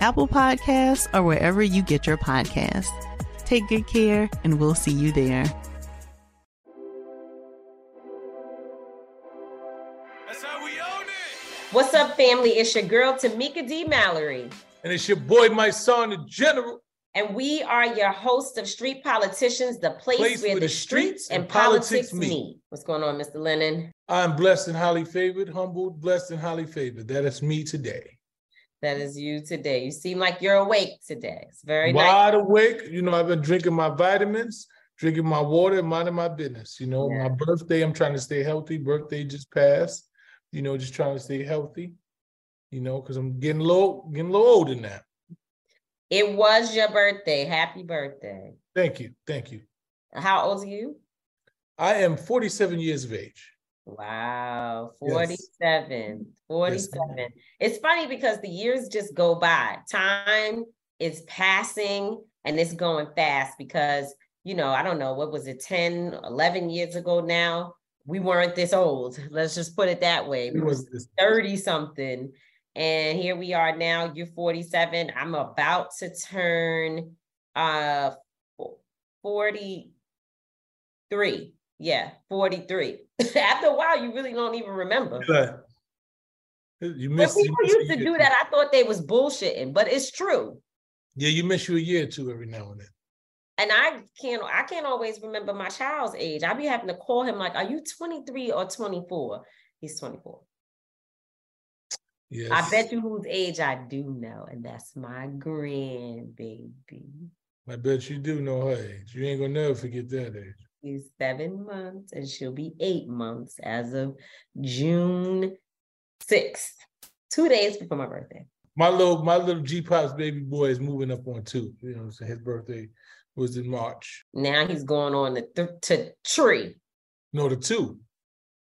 Apple Podcasts, or wherever you get your podcasts. Take good care, and we'll see you there. What's up, family? It's your girl, Tamika D. Mallory. And it's your boy, Mysonne, the general. And we are your host of Street Politicians, the place, place where, where, the streets, and, and politics, politics meet. meet. What's going on, Mr. Linen? I'm blessed and highly favored, humbled, blessed and highly favored. That is me today. That is you today. You seem like you're awake today. It's very wide nice. awake. You know, I've been drinking my vitamins, drinking my water, minding my business. You know, yeah. my birthday, I'm trying to stay healthy. Birthday just passed you know, just trying to stay healthy, you know, because I'm getting low, getting low little older now. It was your birthday. Happy birthday. Thank you. Thank you. How old are you? I am 47 years of age. Wow, 47. Yes. 47. Yes. It's funny because the years just go by. Time is passing and it's going fast because, you know, I don't know, what was it, 10, 11 years ago now? we weren't this old. Let's just put it that way. We was 30 something. And here we are now. You're 47. I'm about to turn uh 43. Yeah, 43. After a while, you really don't even remember. Yeah. You miss, when people you used to do that, I thought they was bullshitting, but it's true. Yeah, you miss you a year or two every now and then and I can't I can't always remember my child's age. I be having to call him like, "Are you 23 or 24?" He's 24. Yes. I bet you whose age I do know, and that's my grandbaby. I bet you do know her age. You ain't gonna never forget that age. She's seven months, and she'll be eight months as of June 6th, two days before my birthday. My little my little G Pop's baby boy is moving up on two. You know, so his birthday was in March. Now he's going on the th- to three. No, the two.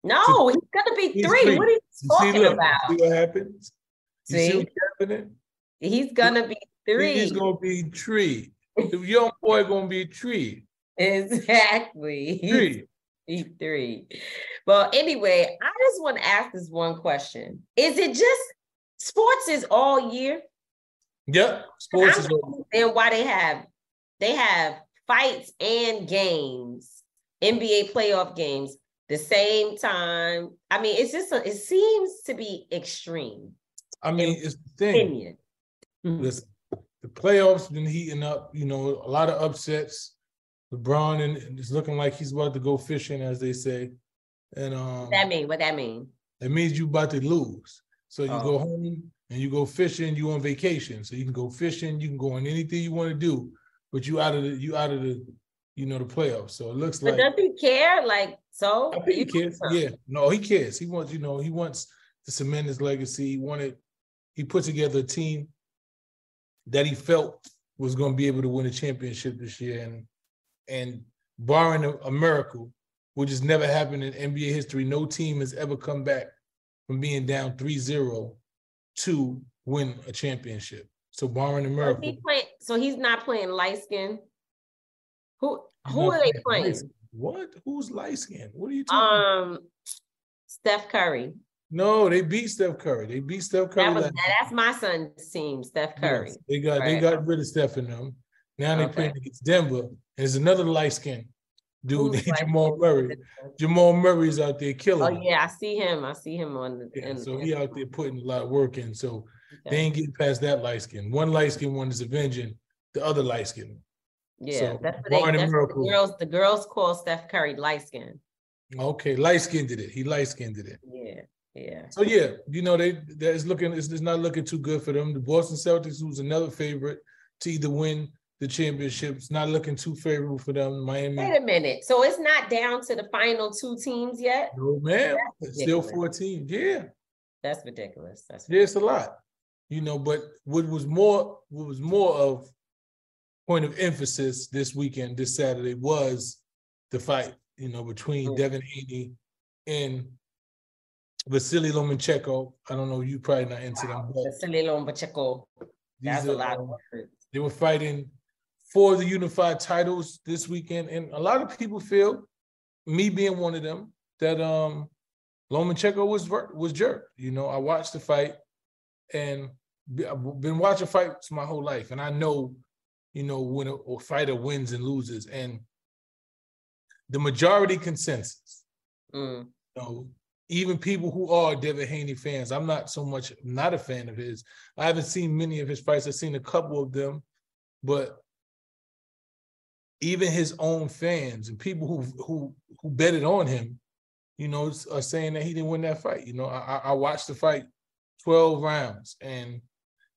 No, to, he's gonna be three. three. What are you talking see, about? See what happens? You see, see what's happening? He's gonna be three. He's gonna be three. the young boy gonna be tree. Exactly. Three. Three. Well, anyway, I just want to ask this one question. Is it just sports is all year? Yep, sports is all year. and why they have they have fights and games, NBA playoff games the same time. I mean, it's just a, it seems to be extreme. I mean, it's the thing. Opinion. Listen, the playoffs been heating up. You know, a lot of upsets. LeBron and it's looking like he's about to go fishing, as they say. And um, what that mean? What that mean? It means you about to lose. So you oh. go home and you go fishing. You on vacation, so you can go fishing. You can go on anything you want to do, but you out of the you out of the you know the playoffs. So it looks but like. Does he care? Like so? I think he cares. Yeah, no, he cares. He wants you know he wants to cement his legacy. He wanted. He put together a team that he felt was going to be able to win a championship this year, and and barring a, a miracle, which has never happened in NBA history, no team has ever come back from being down 3-0 to win a championship. So barring a miracle. So, he play, so he's not playing light skin. Who who are they playing? What? Who's light skin? What are you talking? Um, Steph Curry. No, they beat Steph Curry. They beat Steph Curry. That was, that's my son's team, Steph Curry. Yes, they got right. they got rid of Steph in them. Now they're okay. playing against Denver. There's another light skin dude named Jamal Murray. Jamal Murray's out there killing. Oh yeah, I see him. I see him on the. Yeah, so he out there putting a lot of work in. So okay. they ain't getting past that light skin. One light skin one is avenging the other light skin. Yeah, so, that's what they. That's what the girls. The girls call Steph Curry light skin. Okay, light skinned did it. He light skinned it. Yeah. Yeah. So yeah, you know they that's looking it's, it's not looking too good for them. The Boston Celtics, who's another favorite to either win the championship, it's not looking too favorable for them. Miami. Wait a minute. So it's not down to the final two teams yet? No, man. Still 14. Yeah. That's ridiculous. That's ridiculous. Yeah, it's a lot. You know, but what was more what was more of point of emphasis this weekend, this Saturday, was the fight, you know, between mm-hmm. Devin Haney and Vasily Lomachenko. I don't know, you probably not into wow. them. But Vasily Lomachenko. That's are, a lot of words. They were fighting for the unified titles this weekend, and a lot of people feel, me being one of them, that um Lomachenko was was jerk. You know, I watched the fight, and I've been watching fights my whole life, and I know, you know, when a, a fighter wins and loses, and the majority consensus. Mm. You know, even people who are Devin Haney fans, I'm not so much not a fan of his. I haven't seen many of his fights. I've seen a couple of them, but even his own fans and people who who who betted on him, you know, are saying that he didn't win that fight. You know, I, I watched the fight 12 rounds, and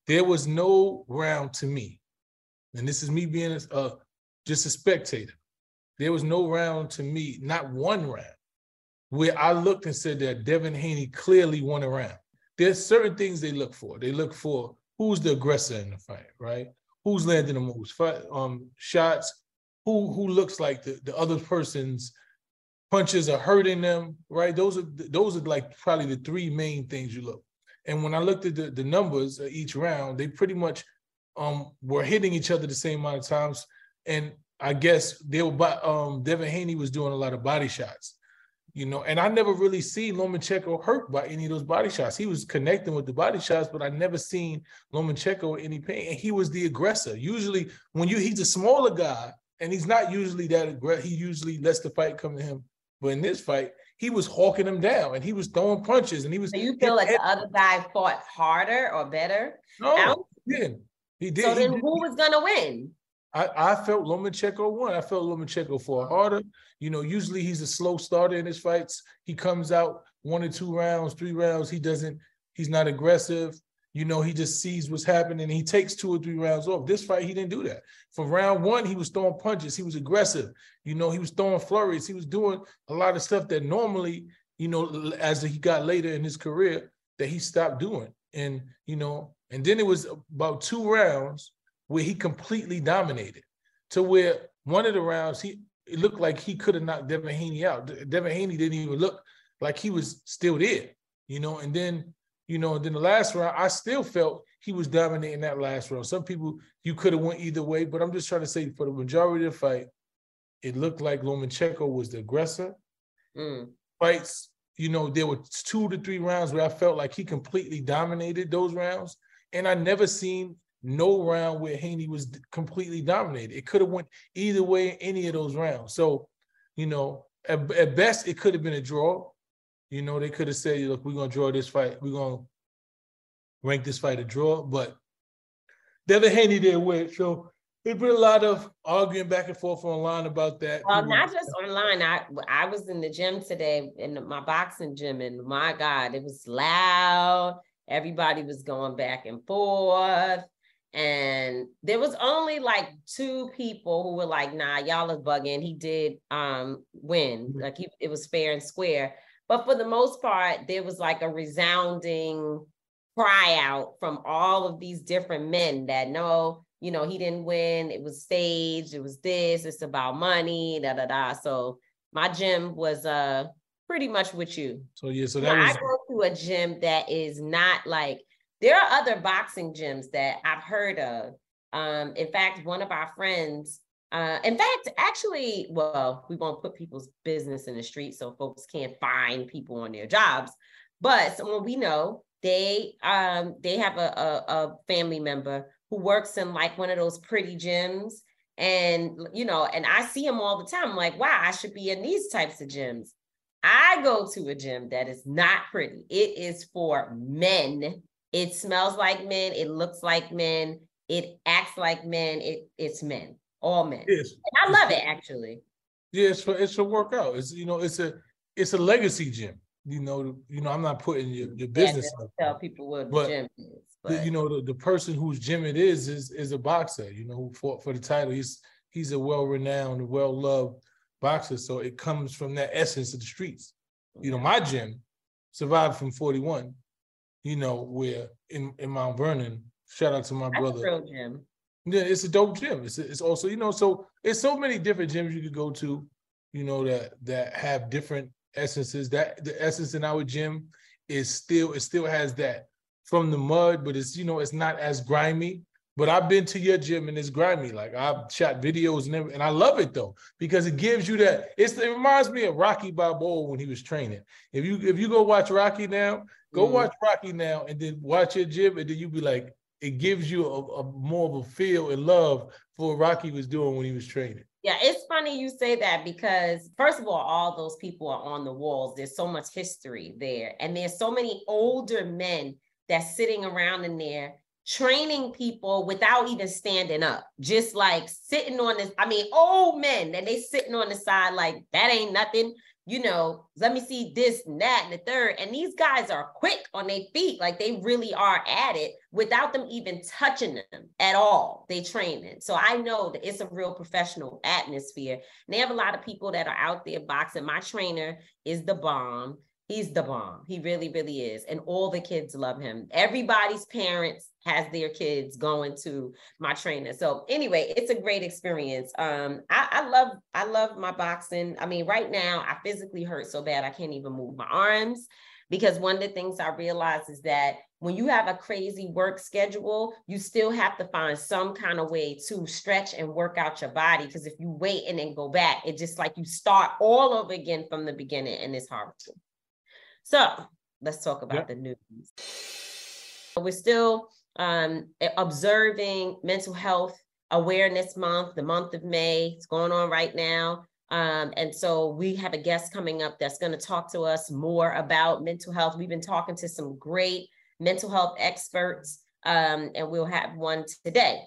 there was no round to me, and this is me being a, just a spectator. There was no round to me, not one round where I looked and said that Devin Haney clearly won a round. There's certain things they look for. They look for who's the aggressor in the fight, right? Who's landing the most fight, um, shots? Who who looks like the, the other person's punches are hurting them, right? Those are those are like probably the three main things you look. And when I looked at the, the numbers each round, they pretty much um were hitting each other the same amount of times. And I guess they were by um Devin Haney was doing a lot of body shots you know, and I never really seen Lomachenko hurt by any of those body shots. He was connecting with the body shots, but I never seen Lomachenko any pain. And he was the aggressor. Usually, when you he's a smaller guy, and he's not usually that aggressive. He usually lets the fight come to him. But in this fight, he was hawking him down, and he was throwing punches, and he was. So you feel like the other guy fought harder or better? No, he did. He did. So then, did. who was gonna win? I, I felt Lomachenko won. I felt Lomachenko fought harder. You know, usually he's a slow starter in his fights. He comes out one or two rounds, three rounds. He doesn't, he's not aggressive. You know, he just sees what's happening he takes two or three rounds off. This fight, he didn't do that. For round one, he was throwing punches. He was aggressive. You know, he was throwing flurries. He was doing a lot of stuff that normally, you know, as he got later in his career, that he stopped doing. And, you know, and then it was about two rounds where he completely dominated to where one of the rounds he it looked like he could have knocked Devin Haney out. Devin Haney didn't even look like he was still there, you know. And then, you know, and then the last round, I still felt he was dominating that last round. Some people you could have went either way, but I'm just trying to say for the majority of the fight, it looked like Lomachenko was the aggressor. Mm. Fights, you know, there were two to three rounds where I felt like he completely dominated those rounds, and I never seen no round where Haney was completely dominated. It could have went either way in any of those rounds. So, you know, at, at best it could have been a draw. You know, they could have said, "Look, we're gonna draw this fight. We're gonna rank this fight a draw." But Devin Haney did win. So there's been a lot of arguing back and forth online about that. Well, not just online. I I was in the gym today in my boxing gym, and my God, it was loud. Everybody was going back and forth. And there was only like two people who were like, nah, y'all is bugging. He did um win. Mm-hmm. Like he, it was fair and square. But for the most part, there was like a resounding cry out from all of these different men that no, you know, he didn't win. It was staged. It was this. It's about money. Da da da. So my gym was uh pretty much with you. So yeah, so that now, was. I go to a gym that is not like there are other boxing gyms that I've heard of. Um, in fact, one of our friends, uh, in fact, actually, well, we won't put people's business in the street so folks can't find people on their jobs. But someone we know, they um they have a, a, a family member who works in like one of those pretty gyms and you know and i see him all the time I'm like wow i should be in these types of gyms. I go to a gym that is not pretty. It is for men. It smells like men. It looks like men. It acts like men. It it's men all men yes. and i love it actually yeah it's for it's a workout it's you know it's a it's a legacy gym you know you know i'm not putting your, your business yeah, tell people what but, gym is but you know, the, the person whose gym it is is is a boxer. You know, who fought for the title. He's he's a well renowned, well loved boxer. So it comes from that essence of the streets. You know, my gym survived from 41. You know, where in in Mount Vernon. Shout out to my That's brother. Yeah, it's a dope gym. It's it's also you know so it's so many different gyms you could go to. You know that that have different essences. That the essence in our gym is still it still has that from the mud, but it's you know it's not as grimy. But I've been to your gym and it's grimy. Like I've shot videos and everything, and I love it though because it gives you that. It's, it reminds me of Rocky Balboa when he was training. If you if you go watch Rocky now, go mm. watch Rocky now, and then watch your gym, and then you'd be like, it gives you a, a more of a feel and love for what Rocky was doing when he was training. Yeah, it's funny you say that because first of all, all those people are on the walls. There's so much history there, and there's so many older men that's sitting around in there training people without even standing up, just like sitting on this. I mean, old men, and they sitting on the side like that ain't nothing. You know, let me see this and that and the third. And these guys are quick on their feet, like they really are at it without them even touching them at all. They train it. So I know that it's a real professional atmosphere. And they have a lot of people that are out there boxing. My trainer is the bomb he's the bomb. He really, really is. And all the kids love him. Everybody's parents has their kids going to my trainer. So anyway, it's a great experience. Um, I, I love, I love my boxing. I mean, right now I physically hurt so bad I can't even move my arms because one of the things I realize is that when you have a crazy work schedule, you still have to find some kind of way to stretch and work out your body. Because if you wait and then go back, it just like you start all over again from the beginning and it's horrible. So let's talk about the news. We're still um, observing mental health awareness month, the month of May. It's going on right now. Um, and so we have a guest coming up that's going to talk to us more about mental health. We've been talking to some great mental health experts, um, and we'll have one today.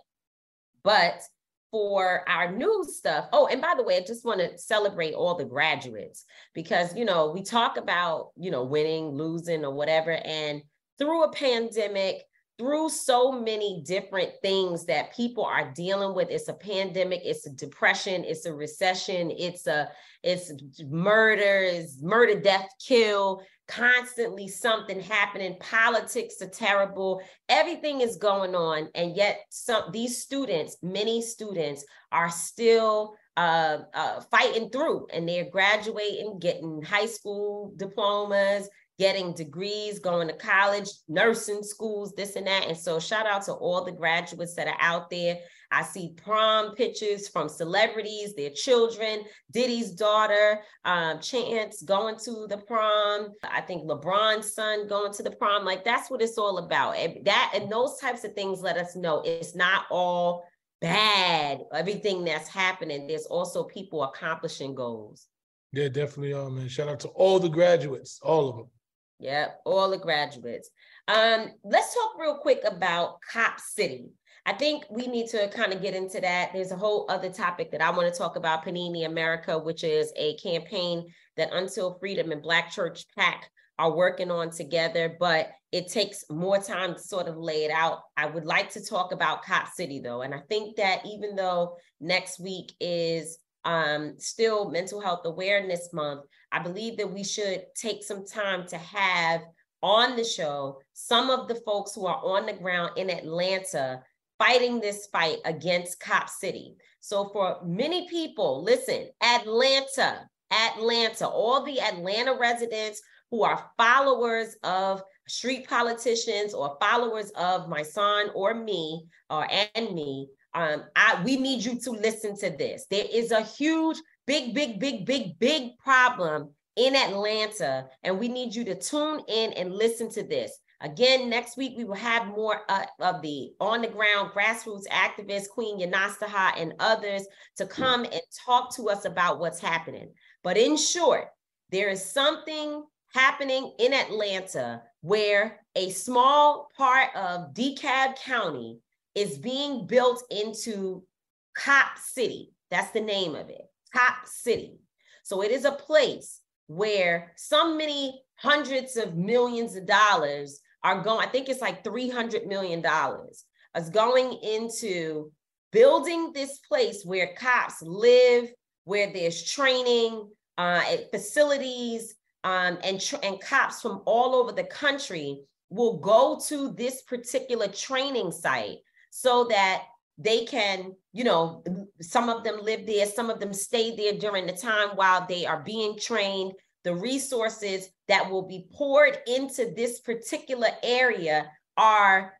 But for our new stuff. Oh, and by the way, I just want to celebrate all the graduates because, you know, we talk about, you know, winning, losing, or whatever. And through a pandemic, through so many different things that people are dealing with. It's a pandemic it's a depression it's a recession it's a it's murders murder death kill constantly something happening. Politics are terrible. Everything is going on and yet some these students many students are still uh, uh, fighting through and they're graduating getting high school diplomas getting degrees, going to college, nursing schools, this and that. And so, shout out to all the graduates that are out there. I see prom pictures from celebrities, their children, Diddy's daughter, um, Chance going to the prom. I think LeBron's son going to the prom. Like that's what it's all about. And that and those types of things let us know it's not all bad. Everything that's happening. There's also people accomplishing goals. Yeah, definitely are, man. Shout out to all the graduates, all of them. Yeah, all the graduates. Um, let's talk real quick about Cop City. I think we need to kind of get into that. There's a whole other topic that I want to talk about, Panini America, which is a campaign that Until Freedom and Black Church PAC are working on together, but it takes more time to sort of lay it out. I would like to talk about Cop City though. And I think that even though next week is um, still Mental Health Awareness Month, I believe that we should take some time to have on the show some of the folks who are on the ground in Atlanta fighting this fight against Cop City. So, for many people, listen, Atlanta, Atlanta, all the Atlanta residents who are followers of street politicians or followers of Mysonne or me or and me, um, I, we need you to listen to this. There is a huge, big, big, big, big, big problem in Atlanta, and we need you to tune in and listen to this. Again, next week we will have more uh, of the on the ground grassroots activists, Queen Yanastaha and others to come and talk to us about what's happening. But in short, there is something happening in Atlanta where a small part of DeKalb County is being built into Cop City. That's the name of it, Cop City. So it is a place where so many hundreds of millions of dollars are going, I think it's like $300 million, is going into building this place where cops live, where there's training, uh, facilities, um, and, tr- and cops from all over the country will go to this particular training site so that they can, you know, some of them live there, some of them stay there during the time while they are being trained. The resources that will be poured into this particular area are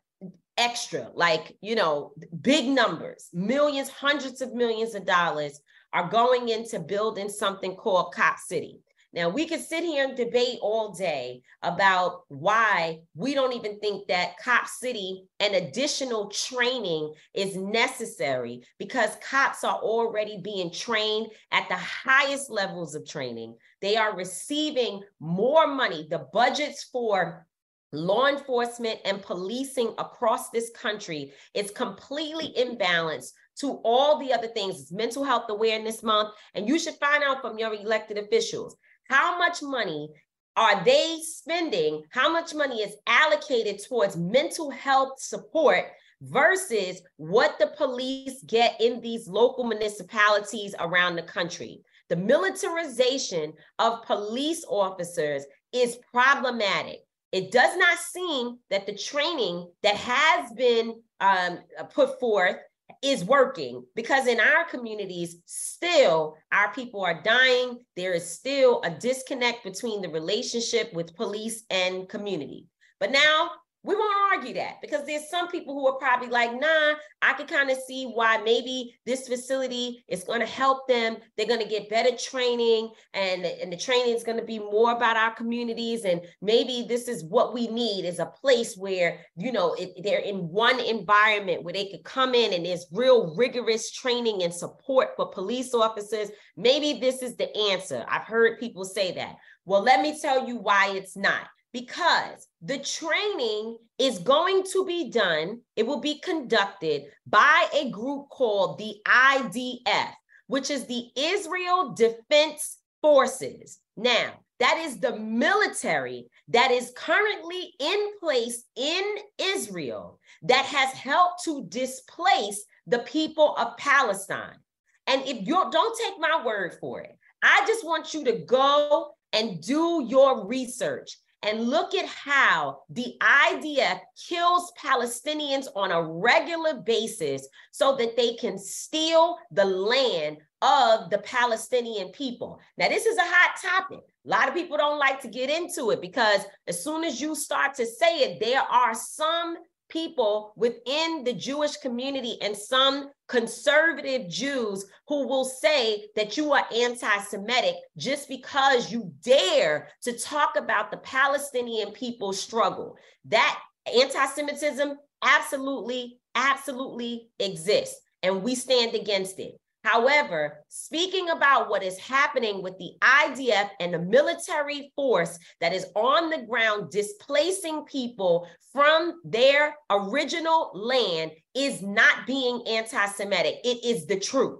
extra like you know big numbers millions hundreds of millions of dollars are going into building something called cop city now, we could sit here and debate all day about why we don't even think that Cop City and additional training is necessary because cops are already being trained at the highest levels of training. They are receiving more money. The budgets for law enforcement and policing across this country is completely imbalanced to all the other things. It's mental health awareness month, and you should find out from your elected officials how much money are they spending? How much money is allocated towards mental health support versus what the police get in these local municipalities around the country? The militarization of police officers is problematic. It does not seem that the training that has been um, put forth is working because in our communities, still our people are dying. There is still a disconnect between the relationship with police and community. But now we won't argue that because there's some people who are probably like, nah, I can kind of see why maybe this facility is going to help them. They're going to get better training and, and the training is going to be more about our communities. And maybe this is what we need is a place where, you know, it, they're in one environment where they could come in and there's real rigorous training and support for police officers. Maybe this is the answer. I've heard people say that. Well, let me tell you why it's not because the training is going to be done, it will be conducted by a group called the IDF, which is the Israel Defense Forces. Now, that is the military that is currently in place in Israel that has helped to displace the people of Palestine. And if you don't take my word for it, I just want you to go and do your research and look at how the IDF kills Palestinians on a regular basis so that they can steal the land of the Palestinian people. Now, this is a hot topic. A lot of people don't like to get into it because as soon as you start to say it, there are some people within the Jewish community and some conservative Jews who will say that you are anti Semitic just because you dare to talk about the Palestinian people's struggle. That anti Semitism absolutely, absolutely exists, and we stand against it. However, speaking about what is happening with the IDF and the military force that is on the ground displacing people from their original land is not being anti Semitic. It is the truth.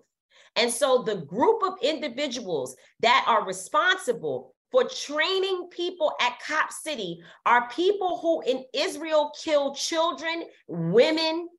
And so the group of individuals that are responsible for training people at Cop City are people who in Israel kill children, women,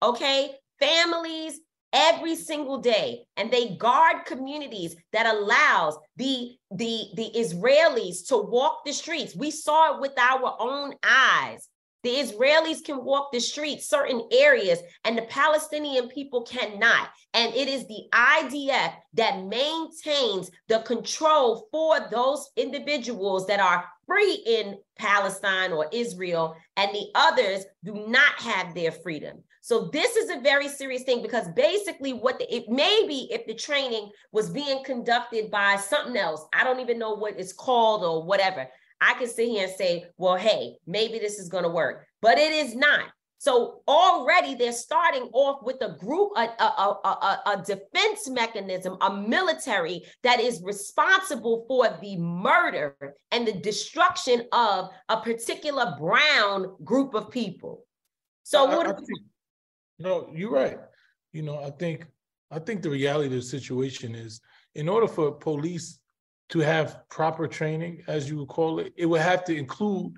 okay, families, every single day. And they guard communities that allows the the the israelis to walk the streets. We saw it with our own eyes. The israelis can walk the streets certain areas and the palestinian people cannot. And it is the idf that maintains the control for those individuals that are free in palestine or israel and the others do not have their freedom so this is a very serious thing because basically what the, it maybe if the training was being conducted by something else, I don't even know what it's called or whatever. I can sit here and say, well, hey, maybe this is going to work, but it is not. So already they're starting off with a group, a, a, a, a, defense mechanism, a military that is responsible for the murder and the destruction of a particular brown group of people. So what? I, I think, no, you're right. You know, I think I think the reality of the situation is in order for police to have proper training, as you would call it, it would have to include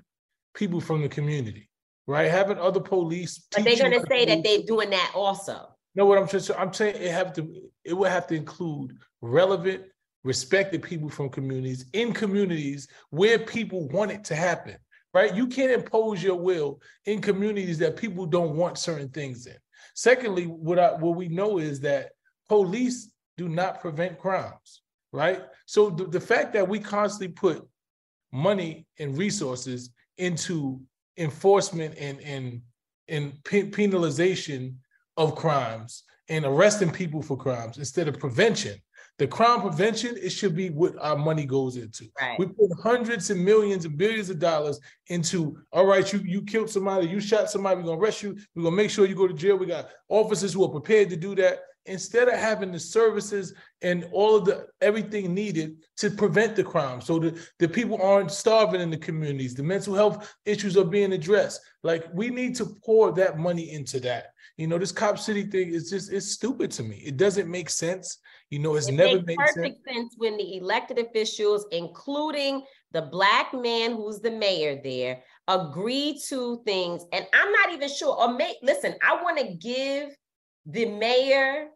people from the community, right? Having other police. But they're going to say that they're doing that also. No, what I'm just I'm saying it have to it would have to include relevant, respected people from communities in communities where people want it to happen, right? You can't impose your will in communities that people don't want certain things in. Secondly, what I, what we know is that police do not prevent crimes, right? So the, the fact that we constantly put money and resources into enforcement and and and penalization of crimes and arresting people for crimes instead of prevention the crime prevention, it should be what our money goes into. Right. We put hundreds and millions and billions of dollars into, all right, you you killed somebody, you shot somebody, we're gonna arrest you, we're gonna make sure you go to jail. We got officers who are prepared to do that. Instead of having the services and all of the everything needed to prevent the crime. So the, the people aren't starving in the communities, the mental health issues are being addressed. Like we need to pour that money into that. You know, this cop city thing is just it's stupid to me. It doesn't make sense. You know, it's it never made perfect sense. sense when the elected officials, including the black man who's the mayor there, agree to things. And I'm not even sure. Or may listen, I want to give the mayor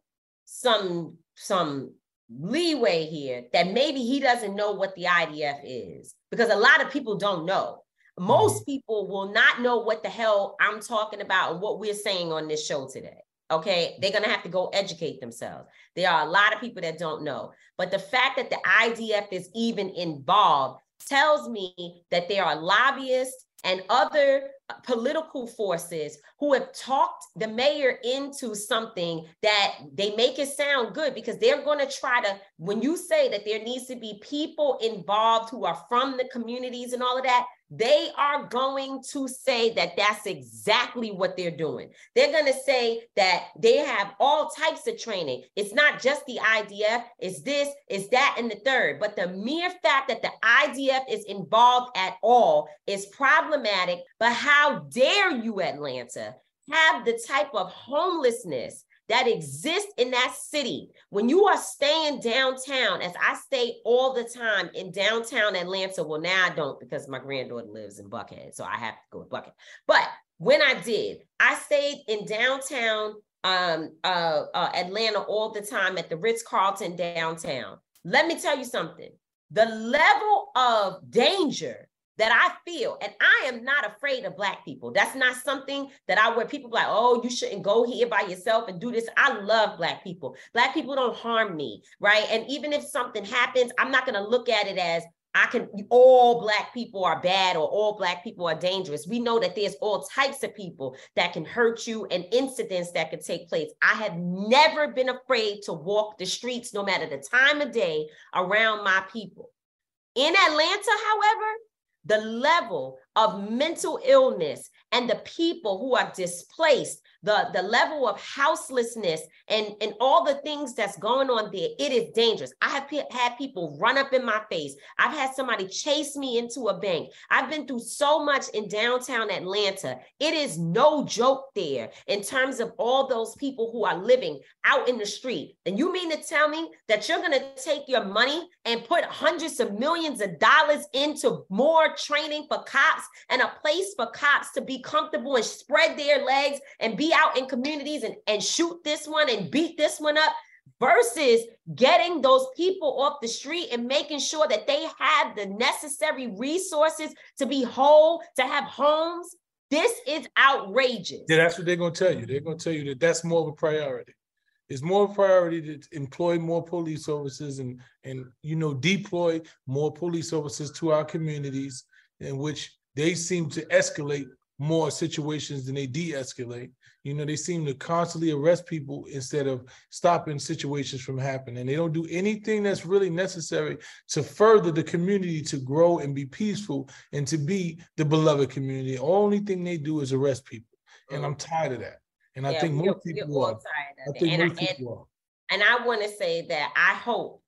some some leeway here that maybe he doesn't know what the IDF is because a lot of people don't know. Most mm-hmm. people will not know what the hell I'm talking about and what we're saying on this show today. Okay, they're to have to go educate themselves. There are a lot of people that don't know. But the fact that the IDF is even involved tells me that there are lobbyists and other political forces who have talked the mayor into something that they make it sound good because they're going to try to when you say that there needs to be people involved who are from the communities and all of that they are going to say that that's exactly what they're doing. They're going to say that they have all types of training. It's not just the IDF, it's this, it's that, and the third. But the mere fact that the IDF is involved at all is problematic. But how dare you, Atlanta, have the type of homelessness that exist in that city. When you are staying downtown, as I stay all the time in downtown Atlanta, well, now I don't because my granddaughter lives in Buckhead, so I have to go to Buckhead. But when I did, I stayed in downtown um, uh, uh, Atlanta all the time at the Ritz Carlton downtown. Let me tell you something the level of danger that I feel, and I am not afraid of black people. That's not something that I where people like, oh, you shouldn't go here by yourself and do this. I love black people. Black people don't harm me, right? And even if something happens, I'm not gonna look at it as I can all black people are bad or all black people are dangerous. We know that there's all types of people that can hurt you and incidents that could take place. I have never been afraid to walk the streets, no matter the time of day, around my people. In Atlanta, however, the level of mental illness and the people who are displaced the the level of houselessness and and all the things that's going on there it is dangerous. I have had people run up in my face. I've had somebody chase me into a bank. I've been through so much in downtown atlanta. It is no joke there in terms of all those people who are living out in the street. And you mean to tell me that you're going to take your money and put hundreds of millions of dollars into more training for cops and a place for cops to be comfortable and spread their legs and be out in communities and, and shoot this one and beat this one up versus getting those people off the street and making sure that they have the necessary resources to be whole, to have homes. This is outrageous. Yeah, that's what they're going to tell you. They're going to tell you that that's more of a priority. It's more of a priority to employ more police officers and and you know deploy more police officers to our communities in which they seem to escalate more situations than they de-escalate. You know, they seem to constantly arrest people instead of stopping situations from happening. They don't do anything that's really necessary to further the community to grow and be peaceful and to be the beloved community. The only thing they do is arrest people. And I'm mm-hmm. tired of that. And I think most people are. I think and, most people are. And I want to say that I hope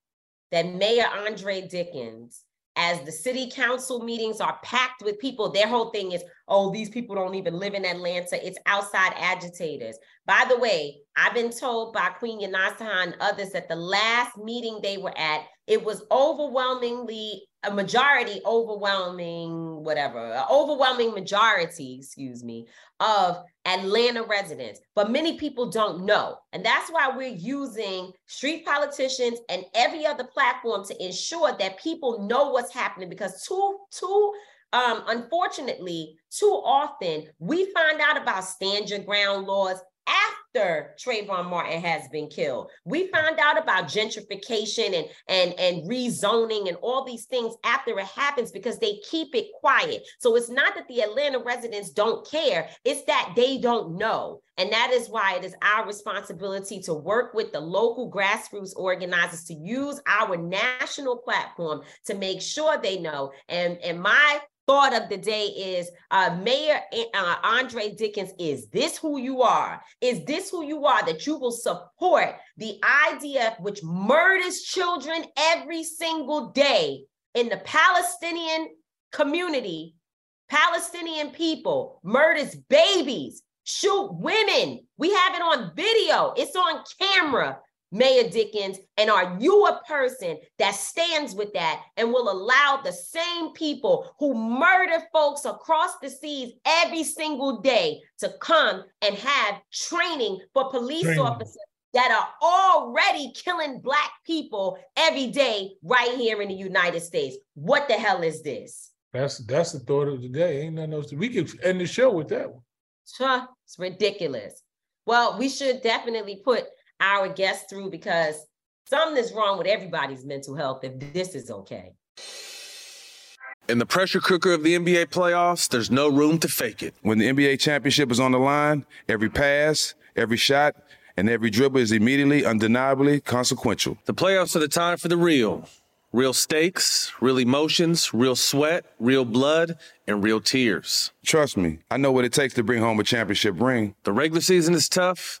that Mayor Andre Dickens as the city council meetings are packed with people, their whole thing is, oh, these people don't even live in Atlanta. It's outside agitators. By the way, I've been told by Queen Yanasa and others that the last meeting they were at, it was overwhelmingly a majority, overwhelming, whatever, overwhelming majority, excuse me, of Atlanta residents. But many people don't know. And that's why we're using street politicians and every other platform to ensure that people know what's happening because too, too um, unfortunately, too often we find out about stand your ground laws after Trayvon Martin has been killed. We found out about gentrification and and and rezoning and all these things after it happens because they keep it quiet. So it's not that the Atlanta residents don't care, it's that they don't know. And that is why it is our responsibility to work with the local grassroots organizers to use our national platform to make sure they know. And and my thought of the day is uh, Mayor uh, Andre Dickens, is this who you are? Is this who you are that you will support the IDF, which murders children every single day in the Palestinian community? Palestinian people murders babies, shoot women. We have it on video, it's on camera. Mayor Dickens, and are you a person that stands with that and will allow the same people who murder folks across the seas every single day to come and have training for police training. officers that are already killing black people every day right here in the United States? What the hell is this? That's that's the thought of the day. Ain't nothing else. We could end the show with that one. Huh, it's ridiculous. Well, we should definitely put our guests through because something is wrong with everybody's mental health if this is okay. In the pressure cooker of the NBA playoffs, there's no room to fake it. When the NBA championship is on the line, every pass, every shot, and every dribble is immediately, undeniably consequential. The playoffs are the time for the real. Real stakes, real emotions, real sweat, real blood, and real tears. Trust me, I know what it takes to bring home a championship ring. The regular season is tough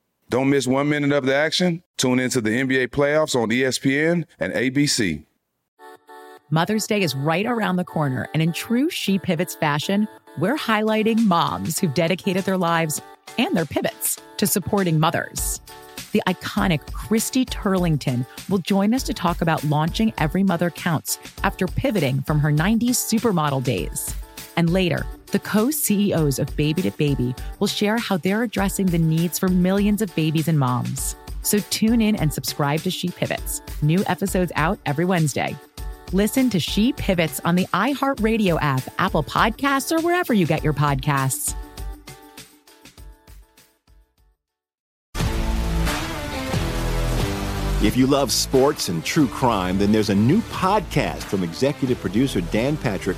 Don't miss one minute of the action. Tune into the NBA playoffs on ESPN and ABC. Mother's Day is right around the corner, and in true She Pivots fashion, we're highlighting moms who've dedicated their lives and their pivots to supporting mothers. The iconic Christy Turlington will join us to talk about launching Every Mother Counts after pivoting from her 90s supermodel days. And later, the co CEOs of Baby to Baby will share how they're addressing the needs for millions of babies and moms. So tune in and subscribe to She Pivots. New episodes out every Wednesday. Listen to She Pivots on the iHeartRadio app, Apple Podcasts, or wherever you get your podcasts. If you love sports and true crime, then there's a new podcast from executive producer Dan Patrick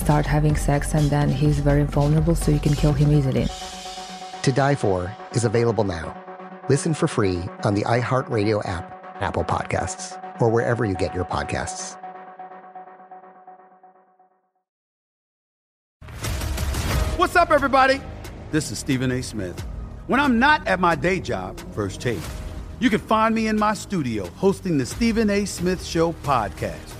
start having sex, and then he's very vulnerable, so you can kill him easily. To Die For is available now. Listen for free on the iHeartRadio app, Apple Podcasts, or wherever you get your podcasts. What's up, everybody? This is Stephen A. Smith. When I'm not at my day job, First Take, you can find me in my studio hosting the Stephen A. Smith Show podcast.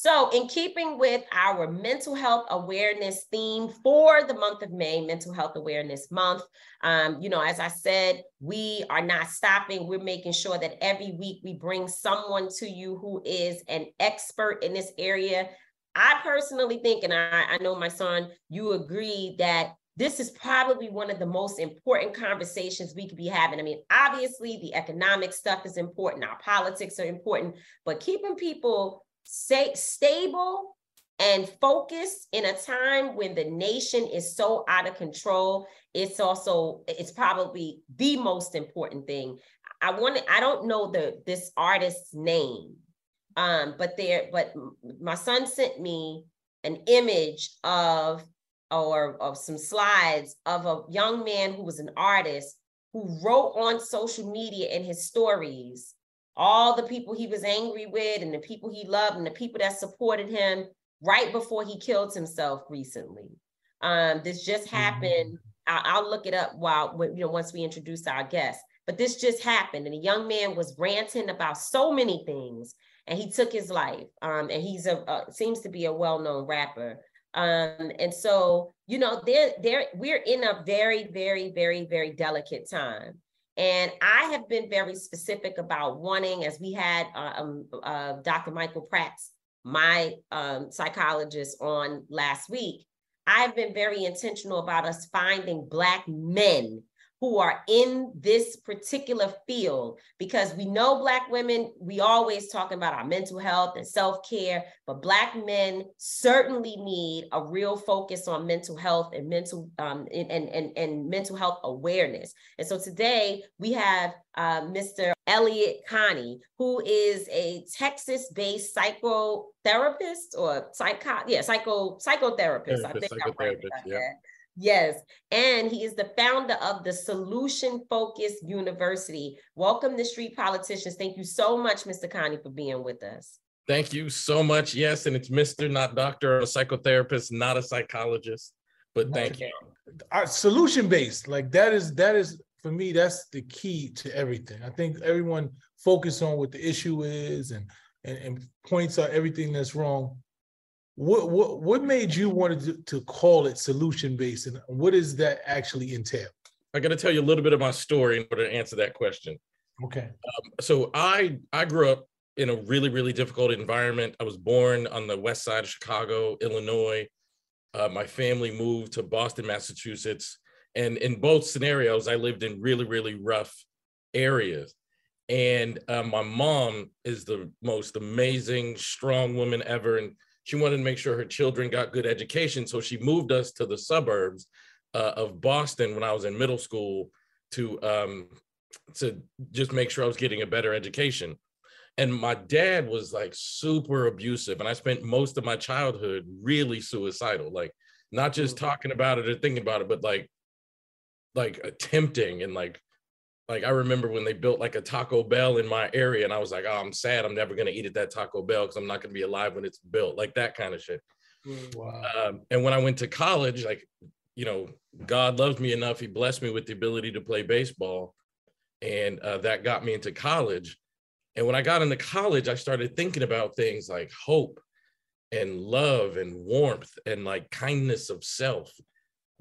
So, in keeping with our mental health awareness theme for the month of May, Mental Health Awareness Month, um, you know, as I said, we are not stopping. We're making sure that every week we bring someone to you who is an expert in this area. I personally think, and I, I know Mysonne, you agree that this is probably one of the most important conversations we could be having. I mean, obviously, the economic stuff is important, our politics are important, but keeping people say, stable and focused in a time when the nation is so out of control. It's also it's probably the most important thing. I want to i don't know the this artist's name um but there but Mysonne sent me an image of or of some slides of a young man who was an artist who wrote on social media in his stories all the people he was angry with and the people he loved and the people that supported him right before he killed himself recently. Um, this just mm-hmm. happened. Mm-hmm. I'll, I'll, look it up while you know once we introduce our guest. But this just happened, and a young man was ranting about so many things, and he took his life. Um, and he's a uh, seems to be a well-known rapper. Um, and so, you know, there, there, we're in a very, very, very, very delicate time. And I have been very specific about wanting, as we had uh, um, uh, Dr. Michael Pratt's, my um, psychologist, on last week. I've been very intentional about us finding Black men who are in this particular field because we know black women we always talk about our mental health and self-care but black men certainly need a real focus on mental health and mental um, and, and, and mental health awareness and so today we have uh, mr elliot connie who is a texas-based psychotherapist or psycho yeah psycho psychotherapist i think i'm right about yeah. That Yes. And he is the founder of the Solution Focused University. Welcome to Street Politicians. Thank you so much, Mr. Connie, for being with us. Thank you so much. Yes, and it's Mr., not doctor, a psychotherapist, not a psychologist. But thank you. Our uh, solution based, like that is that is for me, that's the key to everything. I think everyone focus on what the issue is and and, and points out everything that's wrong what what what made you want to, to call it solution based and what does that actually entail? I got to tell you a little bit of my story in order to answer that question. Okay. Um, so i i grew up in a really really difficult environment. I was born on the west side of chicago illinois. Uh, my family moved to boston massachusetts and in both scenarios i lived in really really rough areas. And uh, my mom is the most amazing strong woman ever and she wanted to make sure her children got good education. So she moved us to the suburbs uh, of Boston when I was in middle school to um, to just make sure I was getting a better education. And my dad was like super abusive, and I spent most of my childhood really suicidal, like not just mm. talking about it or thinking about it, but like like attempting and like like I remember when they built like a Taco Bell in my area, and I was like, "Oh, I'm sad. I'm never gonna eat at that Taco Bell because I'm not gonna be alive when it's built." Like that kind of shit. Mm, wow. Um, and when I went to college, like, you know, God loves me enough; He blessed me with the ability to play baseball, and uh, that got me into college. And when I got into college, I started thinking about things like hope, and love, and warmth, and like kindness of self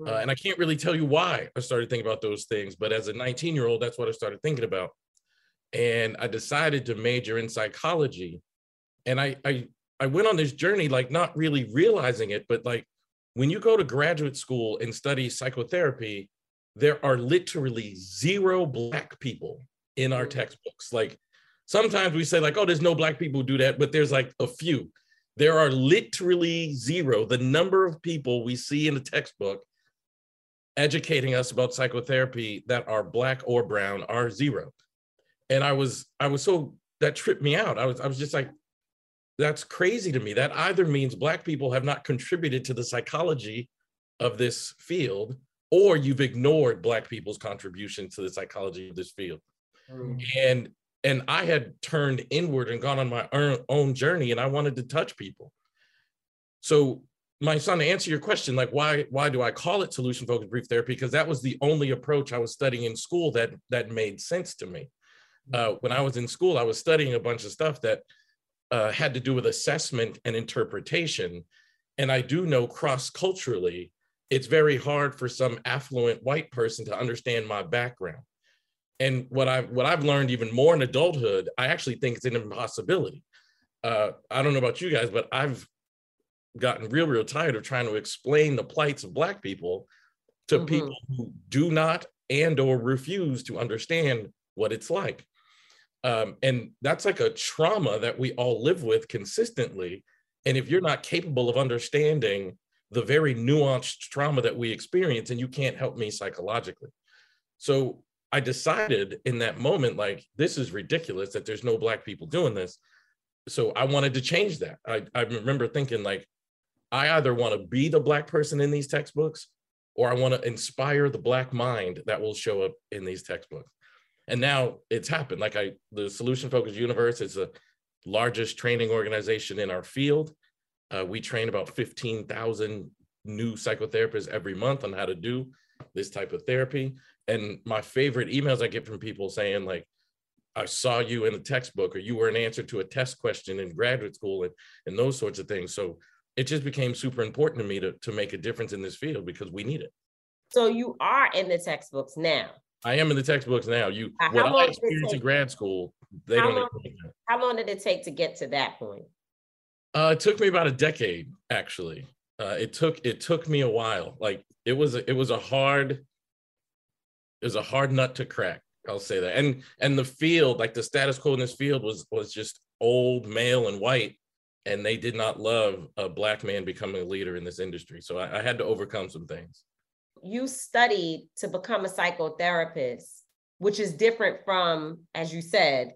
uh, and I can't really tell you why I started thinking about those things, but as a 19 year old, that's what I started thinking about. And I decided to major in psychology. And I, I, I went on this journey, like not really realizing it, but like when you go to graduate school and study psychotherapy, there are literally zero Black people in our textbooks. Like sometimes we say, like, oh, there's no Black people who do that, but there's like a few. There are literally zero. The number of people we see in the textbook educating us about psychotherapy that are black or brown are zero. And i was i was so that tripped me out. I was i was just like that's crazy to me. That either means black people have not contributed to the psychology of this field or you've ignored black people's contribution to the psychology of this field. Mm. and and i had turned inward and gone on my own journey and i wanted to touch people. So Mysonne to answer your question like why why do i call it solution focused brief therapy? Because that was the only approach i was studying in school that that made sense to me. Uh, when i was in school i was studying a bunch of stuff that uh, had to do with assessment and interpretation. And i do know cross culturally it's very hard for some affluent white person to understand my background. And what I've what i've learned even more in adulthood i actually think it's an impossibility. Uh, i don't know about you guys but i've gotten real, real tired of trying to explain the plights of Black people to mm-hmm. people who do not and or refuse to understand what it's like. Um, and that's like a trauma that we all live with consistently. And if you're not capable of understanding the very nuanced trauma that we experience, and you can't help me psychologically. So I decided in that moment, like, this is ridiculous that there's no Black people doing this. So I wanted to change that. I, I remember thinking, like, I either want to be the black person in these textbooks or I want to inspire the black mind that will show up in these textbooks. And now it's happened. Like I, the Solution Focused Universe is the largest training organization in our field. Uh, we train about 15,000 new psychotherapists every month on how to do this type of therapy. And my favorite emails I get from people saying like, I saw you in a textbook or you were an answer to a test question in graduate school and, and those sorts of things. So it just became super important to me to, to make a difference in this field because we need it. So you are in the textbooks now. I am in the textbooks now. You Uh, what I experienced in grad school, they How don't. long, how long did it take to get to that point? Uh, it took me about a decade, actually. Uh, it took it took me a while. Like it was a, it was a hard it was a hard nut to crack. I'll say that. And and the field, like the status quo in this field, was was just old, male, and white, and they did not love a black man becoming a leader in this industry. So I, I had to overcome some things. You studied to become a psychotherapist, which is different from, as you said,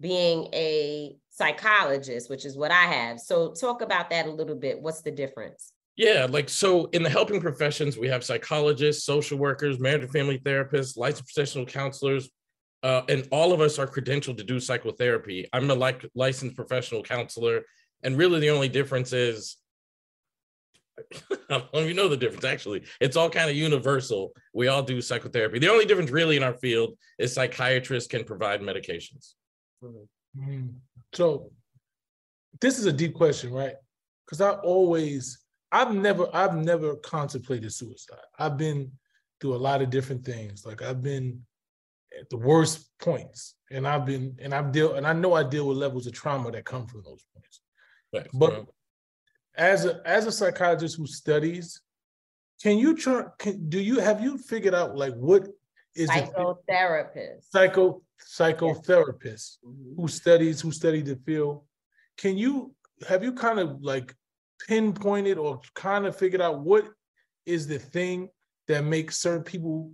being a psychologist, which is what I have. So talk about that a little bit. What's the difference? Yeah, like so in the helping professions, we have psychologists, social workers, marriage and family therapists, licensed professional counselors, uh, and all of us are credentialed to do psychotherapy. I'm a like licensed professional counselor, and really the only difference is I don't even know the difference actually. It's all kind of universal. We all do psychotherapy. The only difference really in our field is psychiatrists can provide medications. Mm. So this is a deep question, right? Because I always, I've never, I've never contemplated suicide. I've been through a lot of different things. Like I've been at the worst points, and I've been, and I've deal, and I know I deal with levels of trauma that come from those points. Right. But as a as a psychologist who studies, can you try? Can, do you have you figured out like what is the Psychotherapist. psycho psychotherapist mm-hmm. who studies who studied the field can you have you kind of like pinpointed or kind of figured out what is the thing that makes certain people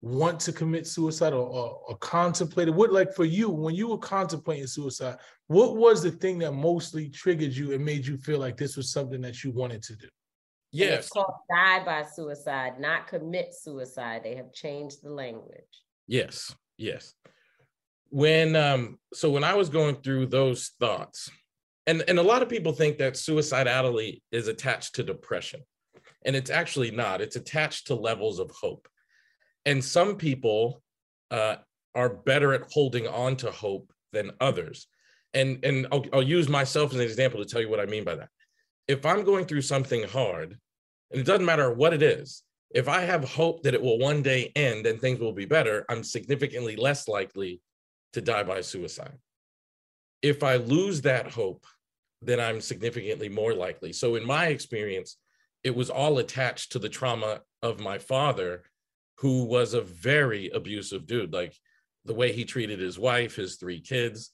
want to commit suicide or, or, or contemplate it what like for you when you were contemplating suicide what was the thing that mostly triggered you and made you feel like this was something that you wanted to do yes It's called die by suicide, not commit suicide. They have changed the language. Yes, yes. When um so when I was going through those thoughts, and and a lot of people think that suicidality is attached to depression. And it's actually not. It's attached to levels of hope. And some people uh are better at holding on to hope than others. And and I'll, I'll use myself as an example to tell you what I mean by that. If I'm going through something hard, and it doesn't matter what it is, if I have hope that it will one day end and things will be better, I'm significantly less likely to die by suicide. If I lose that hope, then I'm significantly more likely. So, in my experience, it was all attached to the trauma of my father, who was a very abusive dude. Like the way he treated his wife, his three kids,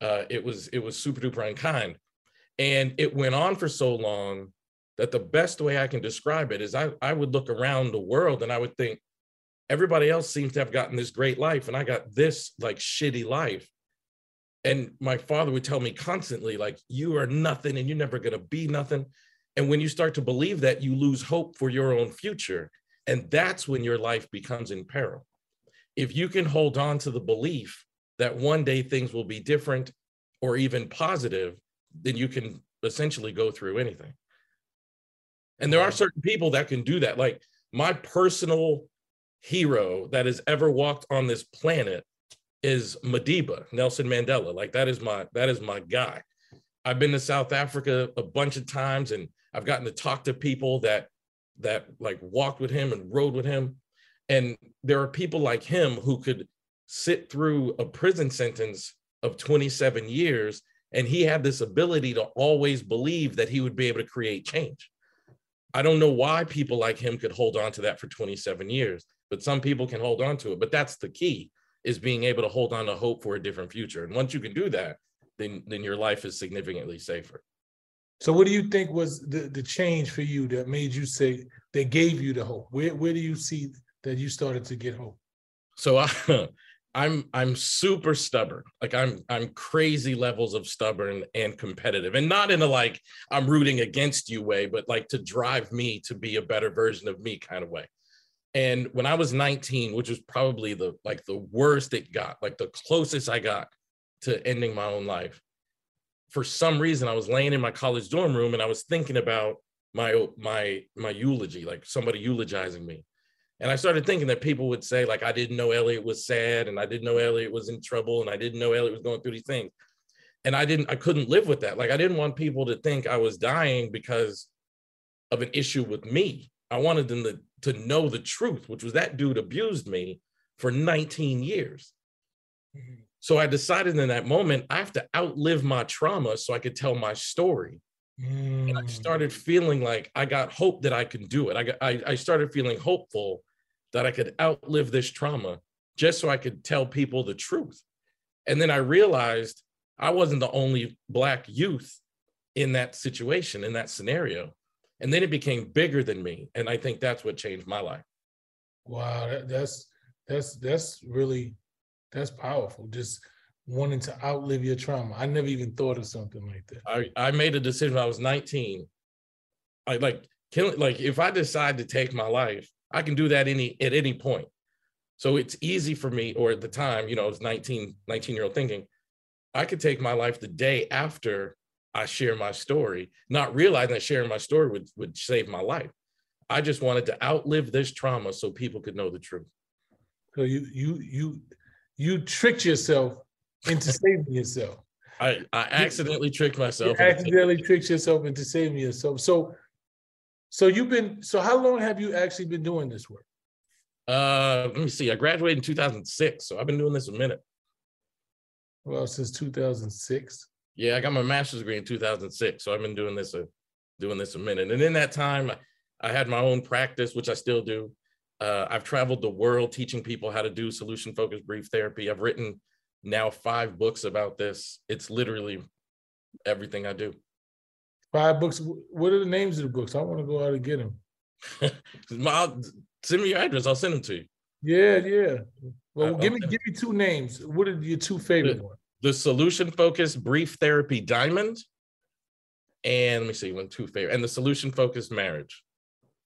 uh, it was it was super duper unkind, and it went on for so long that the best way I can describe it is I, I would look around the world and I would think everybody else seems to have gotten this great life and I got this like shitty life. And my father would tell me constantly, like, you are nothing and you're never going to be nothing. And when you start to believe that, you lose hope for your own future. And that's when your life becomes in peril. If you can hold on to the belief that one day things will be different or even positive, then you can essentially go through anything. And there are certain people that can do that. Like my personal hero that has ever walked on this planet is Madiba, Nelson Mandela. Like that is my that is my guy. I've been to South Africa a bunch of times and I've gotten to talk to people that that like walked with him and rode with him. And there are people like him who could sit through a prison sentence of 27 years and he had this ability to always believe that he would be able to create change. I don't know why people like him could hold on to that for 27 years, but some people can hold on to it. But that's the key is being able to hold on to hope for a different future. And once you can do that, then then your life is significantly safer. So what do you think was the, the change for you that made you say that gave you the hope? Where where do you see that you started to get hope? So I, I'm I'm super stubborn. Like I'm I'm crazy levels of stubborn and competitive. And not in a like I'm rooting against you way, but like to drive me to be a better version of me kind of way. And when I was 19, which was probably the like the worst it got, like the closest I got to ending my own life. For some reason, I was laying in my college dorm room and I was thinking about my my my eulogy, like somebody eulogizing me. And I started thinking that people would say, like, I didn't know Elliot was sad, and I didn't know Elliot was in trouble, and I didn't know Elliot was going through these things. And I didn't, I couldn't live with that. Like, I didn't want people to think I was dying because of an issue with me. I wanted them to, to know the truth, which was that dude abused me for 19 years. Mm-hmm. So I decided in that moment, I have to outlive my trauma so I could tell my story. And I mm. started feeling like I got hope that I can do it. I, got, I, I started feeling hopeful that I could outlive this trauma just so I could tell people the truth. And then I realized I wasn't the only Black youth in that situation, in that scenario. And then it became bigger than me. And I think that's what changed my life. Wow, that, that's that's that's really that's powerful. Just wanting to outlive your trauma. I never even thought of something like that. I, I made a decision when I was 19. I like killing like if I decide to take my life, I can do that any at any point. So it's easy for me, or at the time, you know, it's 19, 19 year old thinking, I could take my life the day after I share my story, not realizing that sharing my story would, would save my life. I just wanted to outlive this trauma so people could know the truth. So you you you you tricked yourself into saving yourself. I, I accidentally tricked myself. You accidentally tricked yourself into saving yourself. So so you've been so how long have you actually been doing this work? Uh, let me see. I graduated in 2006, so I've been doing this a minute. Well, since 2006. Yeah, I got my master's degree in 2006, so I've been doing this a doing this a minute. And in that time, I had my own practice, which I still do. Uh, I've traveled the world teaching people how to do solution focused brief therapy. I've written now five books about this. It's literally everything I do. Five books. What are the names of the books? I want to go out and get them. send me your address. I'll send them to you. Yeah, yeah. Well, give me give me two names. What are your two favorite the, ones? The solution focused brief therapy diamond, and let me see one two favorite, and the solution focused marriage.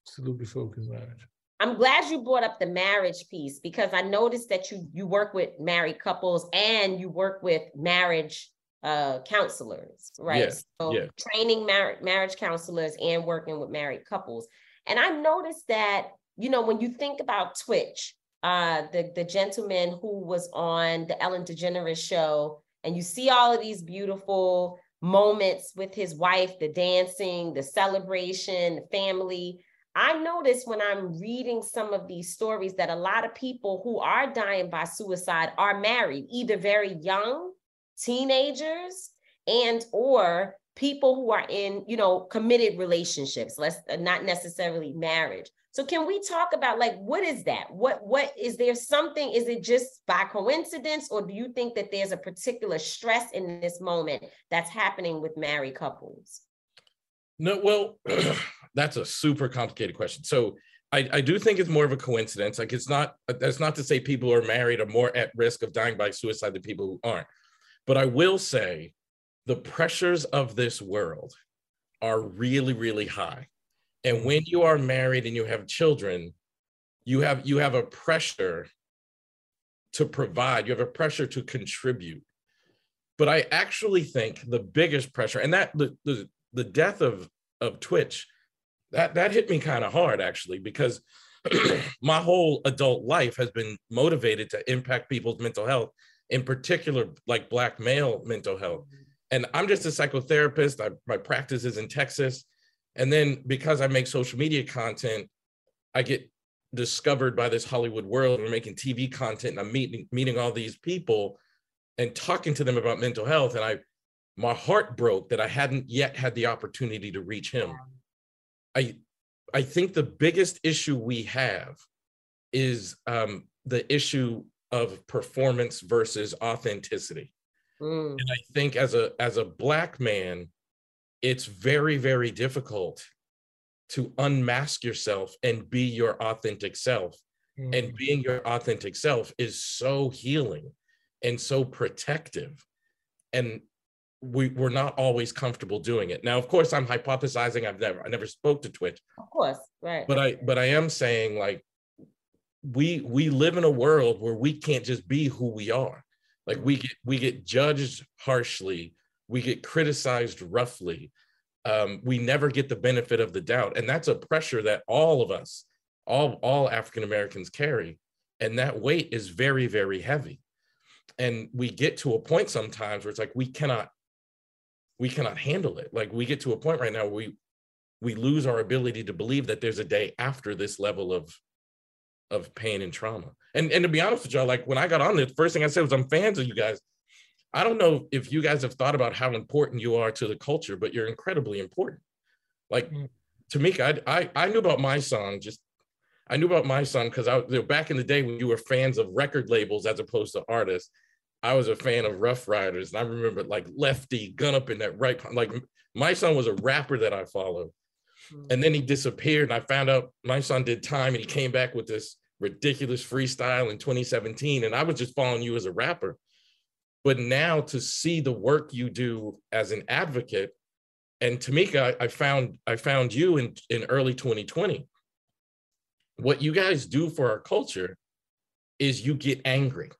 Solution focused marriage. I'm glad you brought up the marriage piece because I noticed that you you work with married couples and you work with marriage uh, counselors, right? Yeah, so yeah. training mar- marriage counselors and working with married couples. And I noticed that, you know, when you think about Twitch, uh, the, the gentleman who was on the Ellen DeGeneres show, and you see all of these beautiful moments with his wife, the dancing, the celebration, the family. I notice when I'm reading some of these stories that a lot of people who are dying by suicide are married, either very young, teenagers, and or people who are in, you know, committed relationships, less uh, not necessarily marriage. So can we talk about like what is that? What what is there something is it just by coincidence or do you think that there's a particular stress in this moment that's happening with married couples? No, well, that's a super complicated question. So I, I do think it's more of a coincidence. Like it's not that's not to say people who are married are more at risk of dying by suicide than people who aren't. But I will say the pressures of this world are really, really high. And when you are married and you have children, you have you have a pressure to provide, you have a pressure to contribute. But I actually think the biggest pressure, and that the the, the death of of Twitch, that that hit me kind of hard actually, because my whole adult life has been motivated to impact people's mental health, in particular, like black male mental health. And I'm just a psychotherapist. I, my practice is in Texas. And then because I make social media content, I get discovered by this Hollywood world. We're making TV content and I'm meeting meeting all these people and talking to them about mental health. And I my heart broke that I hadn't yet had the opportunity to reach him. I I think the biggest issue we have is um, the issue of performance versus authenticity. Mm. And I think as a as a black man, it's very very difficult to unmask yourself and be your authentic self. Mm. And being your authentic self is so healing and so protective. And we, we're not always comfortable doing it. Now, of course, I'm hypothesizing. I've never I never spoke to Twitch, Of course, right. but I but I am saying like we we live in a world where we can't just be who we are. Like we get we get judged harshly, we get criticized roughly. Um, we never get the benefit of the doubt, and that's a pressure that all of us, all all African Americans carry, and that weight is very very heavy. And we get to a point sometimes where it's like we cannot we cannot handle it. Like we get to a point right now where we we lose our ability to believe that there's a day after this level of of pain and trauma. And and to be honest with y'all, like when I got on the first thing I said was I'm fans of you guys. I don't know if you guys have thought about how important you are to the culture, but you're incredibly important. Like mm. Tamika, I, I I knew about Mysonne just I knew about Mysonne because I you know, back in the day when you were fans of record labels as opposed to artists. I was a fan of Ruff Ryders, and I remember like Lefty, Gun Up in that right. Like Mysonne was a rapper that I followed, mm. and then he disappeared. And I found out Mysonne did time, and he came back with this ridiculous freestyle in 2017 and i was just following you as a rapper but now to see the work you do as an advocate and tamika i found i found you in in early 2020 what you guys do for our culture is you get angry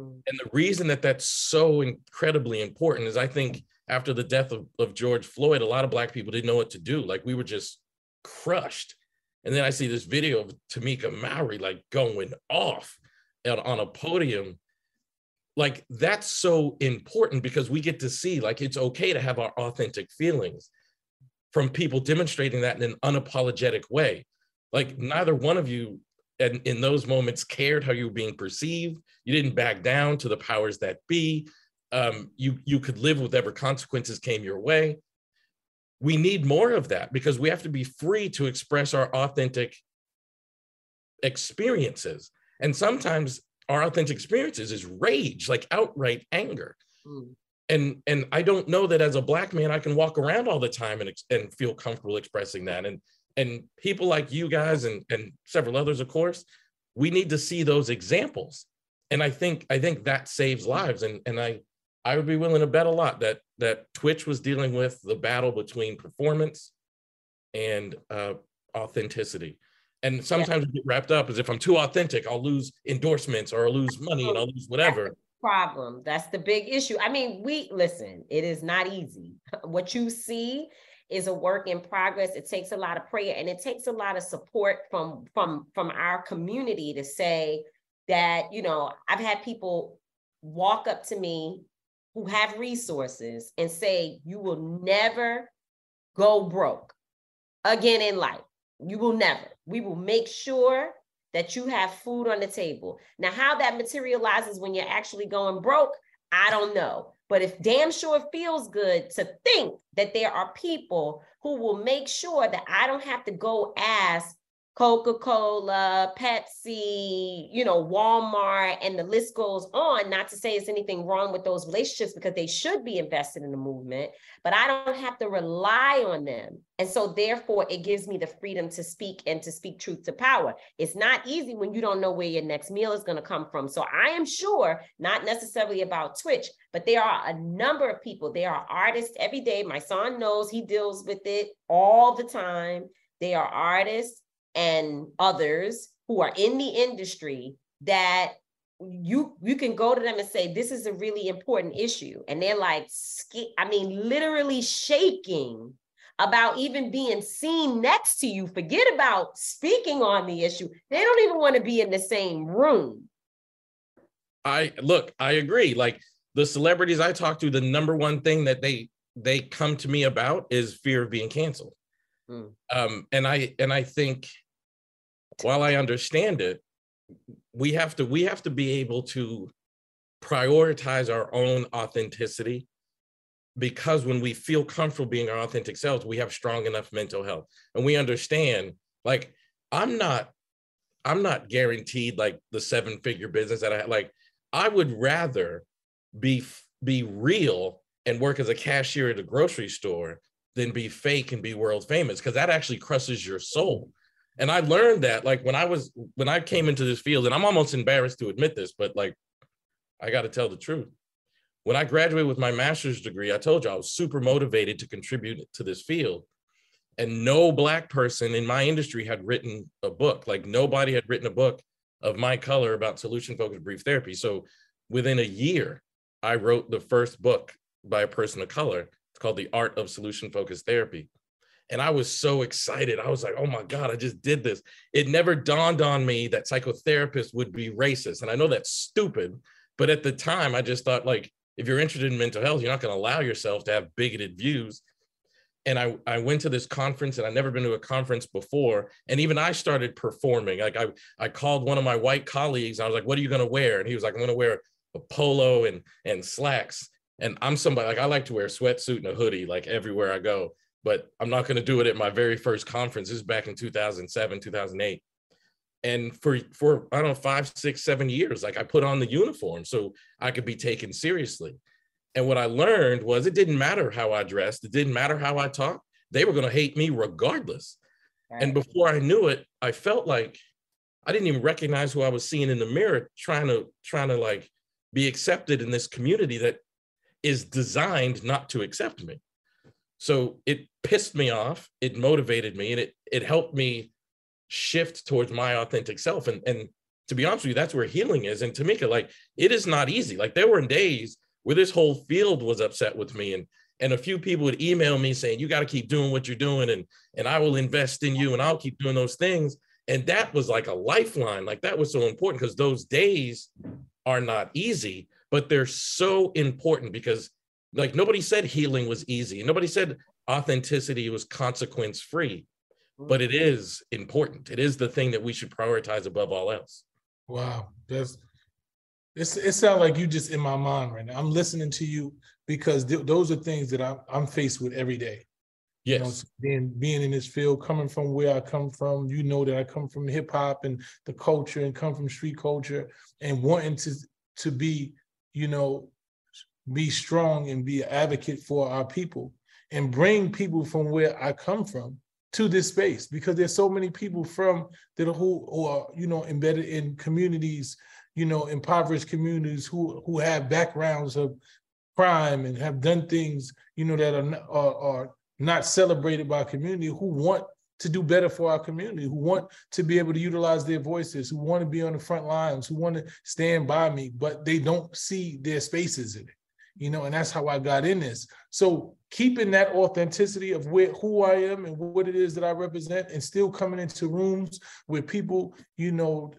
mm. and the reason that that's so incredibly important is i think after the death of, of george floyd a lot of black people didn't know what to do like we were just crushed and then I see this video of Tamika Mallory like going off on a podium. Like that's so important because we get to see like it's okay to have our authentic feelings from people demonstrating that in an unapologetic way. Like neither one of you and in those moments cared how you were being perceived. You didn't back down to the powers that be. Um, you you could live with whatever consequences came your way we need more of that because we have to be free to express our authentic experiences and sometimes our authentic experiences is rage like outright anger mm. and and i don't know that as a black man i can walk around all the time and and feel comfortable expressing that and and people like you guys and and several others of course we need to see those examples and i think i think that saves lives and and i I would be willing to bet a lot that that Twitch was dealing with the battle between performance and uh, authenticity. And sometimes yeah. get wrapped up as if I'm too authentic, I'll lose endorsements or I'll lose money and I'll lose whatever. Problem. That's the big issue. I mean, we listen, it is not easy. What you see is a work in progress. It takes a lot of prayer and it takes a lot of support from from from our community to say that, you know, I've had people walk up to me who have resources and say you will never go broke again in life. You will never. We will make sure that you have food on the table. Now, how that materializes when you're actually going broke, I don't know. But if damn sure feels good to think that there are people who will make sure that I don't have to go ask Coca-Cola, Pepsi, you know, Walmart, and the list goes on. Not to say it's anything wrong with those relationships because they should be invested in the movement, but I don't have to rely on them. And so therefore it gives me the freedom to speak and to speak truth to power. It's not easy when you don't know where your next meal is going to come from. So I am sure, not necessarily about Twitch, but there are a number of people. There are artists every day. Mysonne knows he deals with it all the time. They are artists and others who are in the industry that you you can go to them and say this is a really important issue. And they're like i mean literally shaking about even being seen next to you. Forget about speaking on the issue. They don't even want to be in the same room. I look i agree. Like the celebrities i talk to the number one thing that they they come to me about is fear of being canceled. Mm. Um, and I and I think while I understand it, we have to we have to be able to prioritize our own authenticity because when we feel comfortable being our authentic selves, we have strong enough mental health and we understand like I'm not I'm not guaranteed like the seven figure business that I like I would rather be be real and work as a cashier at a grocery store than be fake and be world famous because that actually crushes your soul. And I learned that like when I was when I came into this field, and I'm almost embarrassed to admit this, but like I got to tell the truth. When I graduated with my master's degree, I told you I was super motivated to contribute to this field. And no black person in my industry had written a book. Like nobody had written a book of my color about solution focused brief therapy. So within a year, I wrote the first book by a person of color It's called The Art of Solution Focused Therapy. And I was so excited. I was like, oh my God, I just did this. It never dawned on me that psychotherapists would be racist. And I know that's stupid, but at the time, I just thought, like, if you're interested in mental health, you're not going to allow yourself to have bigoted views. and I, I went to this conference and I'd never been to a conference before. And even I started performing. Like I, I called one of my white colleagues. I was like, what are you going to wear? And he was like, I'm going to wear a polo and, and slacks. And I'm somebody like, I like to wear a sweatsuit and a hoodie, like everywhere I go, but I'm not going to do it at my very first conference. This is back in 2007, 2008. And for, for, I don't know, five, six, seven years, like I put on the uniform so I could be taken seriously. And what I learned was it didn't matter how I dressed, it didn't matter how I talked. They were going to hate me regardless. Right. And before I knew it, I felt like I didn't even recognize who I was seeing in the mirror, trying to trying to like be accepted in this community that is designed not to accept me. So it pissed me off, it motivated me, and it it helped me shift towards my authentic self. And and to be honest with you, that's where healing is. And Tamika, like it is not easy. Like there were days where this whole field was upset with me and and a few people would email me saying you got to keep doing what you're doing and and I will invest in you and I'll keep doing those things and that was like a lifeline like that was so important because those days are not easy but they're so important because like nobody said healing was easy nobody said authenticity was consequence free but mm. it is important it is the thing that we should prioritize above all else wow that's it's, it sounds like you just in my mind right now. I'm listening to you because th- those are things that I'm, I'm faced with every day. Yes. You know, being being in this field, coming from where I come from, you know that I come from hip hop and the culture, and come from street culture, and wanting to to be, you know, be strong and be an advocate for our people, and bring people from where I come from to this space because there's so many people from that are who, who are you know embedded in communities you know, impoverished communities who who have backgrounds of crime and have done things, you know, that are, are, are not celebrated by community, who want to do better for our community, who want to be able to utilize their voices, who want to be on the front lines, who want to stand by me, but they don't see their spaces in it. You know, and that's how I got in this. So keeping that authenticity of where who I am and what it is that I represent, and still coming into rooms where people, you know,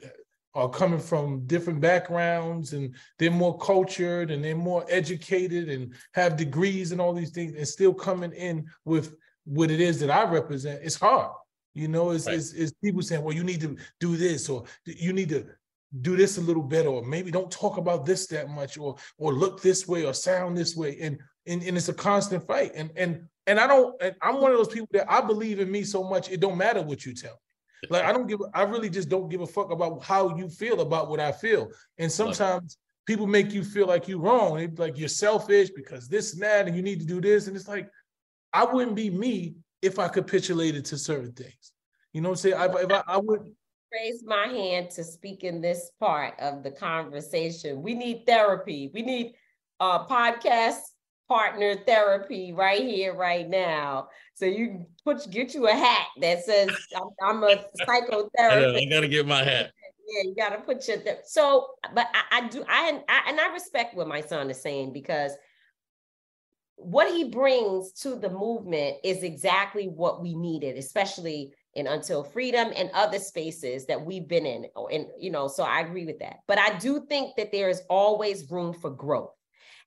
are coming from different backgrounds and they're more cultured and they're more educated and have degrees and all these things and still coming in with what it is that I represent, it's hard. You know, it's, right. it's, it's people saying, well, you need to do this or you need to do this a little better or maybe don't talk about this that much or or look this way or sound this way and and, and it's a constant fight and and and I don't and I'm one of those people that I believe in me so much it don't matter what you tell me like I don't give, I really just don't give a fuck about how you feel about what I feel. And sometimes people make you feel like you're wrong. They like you're selfish because this and that, and you need to do this. And it's like, I wouldn't be me if I capitulated to certain things. You know what I'm saying? I, if I, I would raise my hand to speak in this part of the conversation. We need therapy. We need uh, podcast partner therapy right here, right now. So you put get you a hat that says I'm, I'm a psychotherapist. I, gotta get my hat. Yeah, you gotta put your th- so. But I, I do I, I and I respect what Mysonne is saying because what he brings to the movement is exactly what we needed, especially in Until Freedom and other spaces that we've been in. Oh, and you know, so I agree with that. But I do think that there is always room for growth.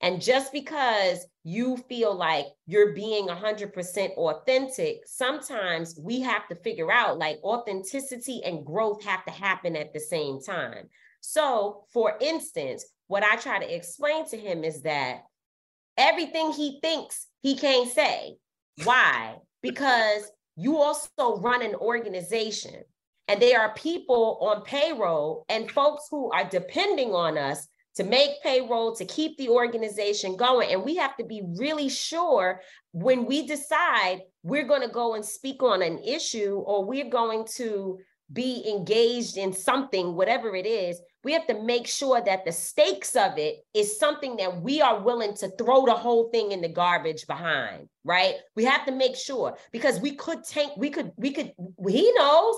And just because you feel like you're being 100% authentic, sometimes we have to figure out like authenticity and growth have to happen at the same time. So, for instance, what I try to explain to him is that everything he thinks he can't say. Why? because you also run an organization and there are people on payroll and folks who are depending on us to make payroll, to keep the organization going. And we have to be really sure when we decide we're going to go and speak on an issue or we're going to be engaged in something, whatever it is, we have to make sure that the stakes of it is something that we are willing to throw the whole thing in the garbage behind, right? We have to make sure because we could take, we could, we could, he knows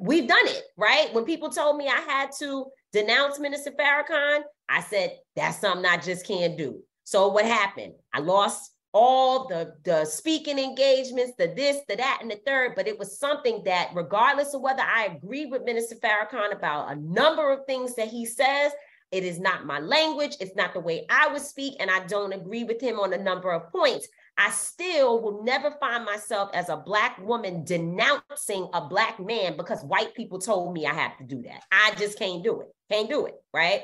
we've done it, right? When people told me I had to denounce Minister Farrakhan, I said, that's something I just can't do. So what happened? I lost all the, the speaking engagements, the this, the that, and the third, but it was something that, regardless of whether I agree with Minister Farrakhan about a number of things that he says, it is not my language. It's not the way I would speak. And I don't agree with him on a number of points. I still will never find myself as a black woman denouncing a black man because white people told me I have to do that. I just can't do it. Can't do it. Right.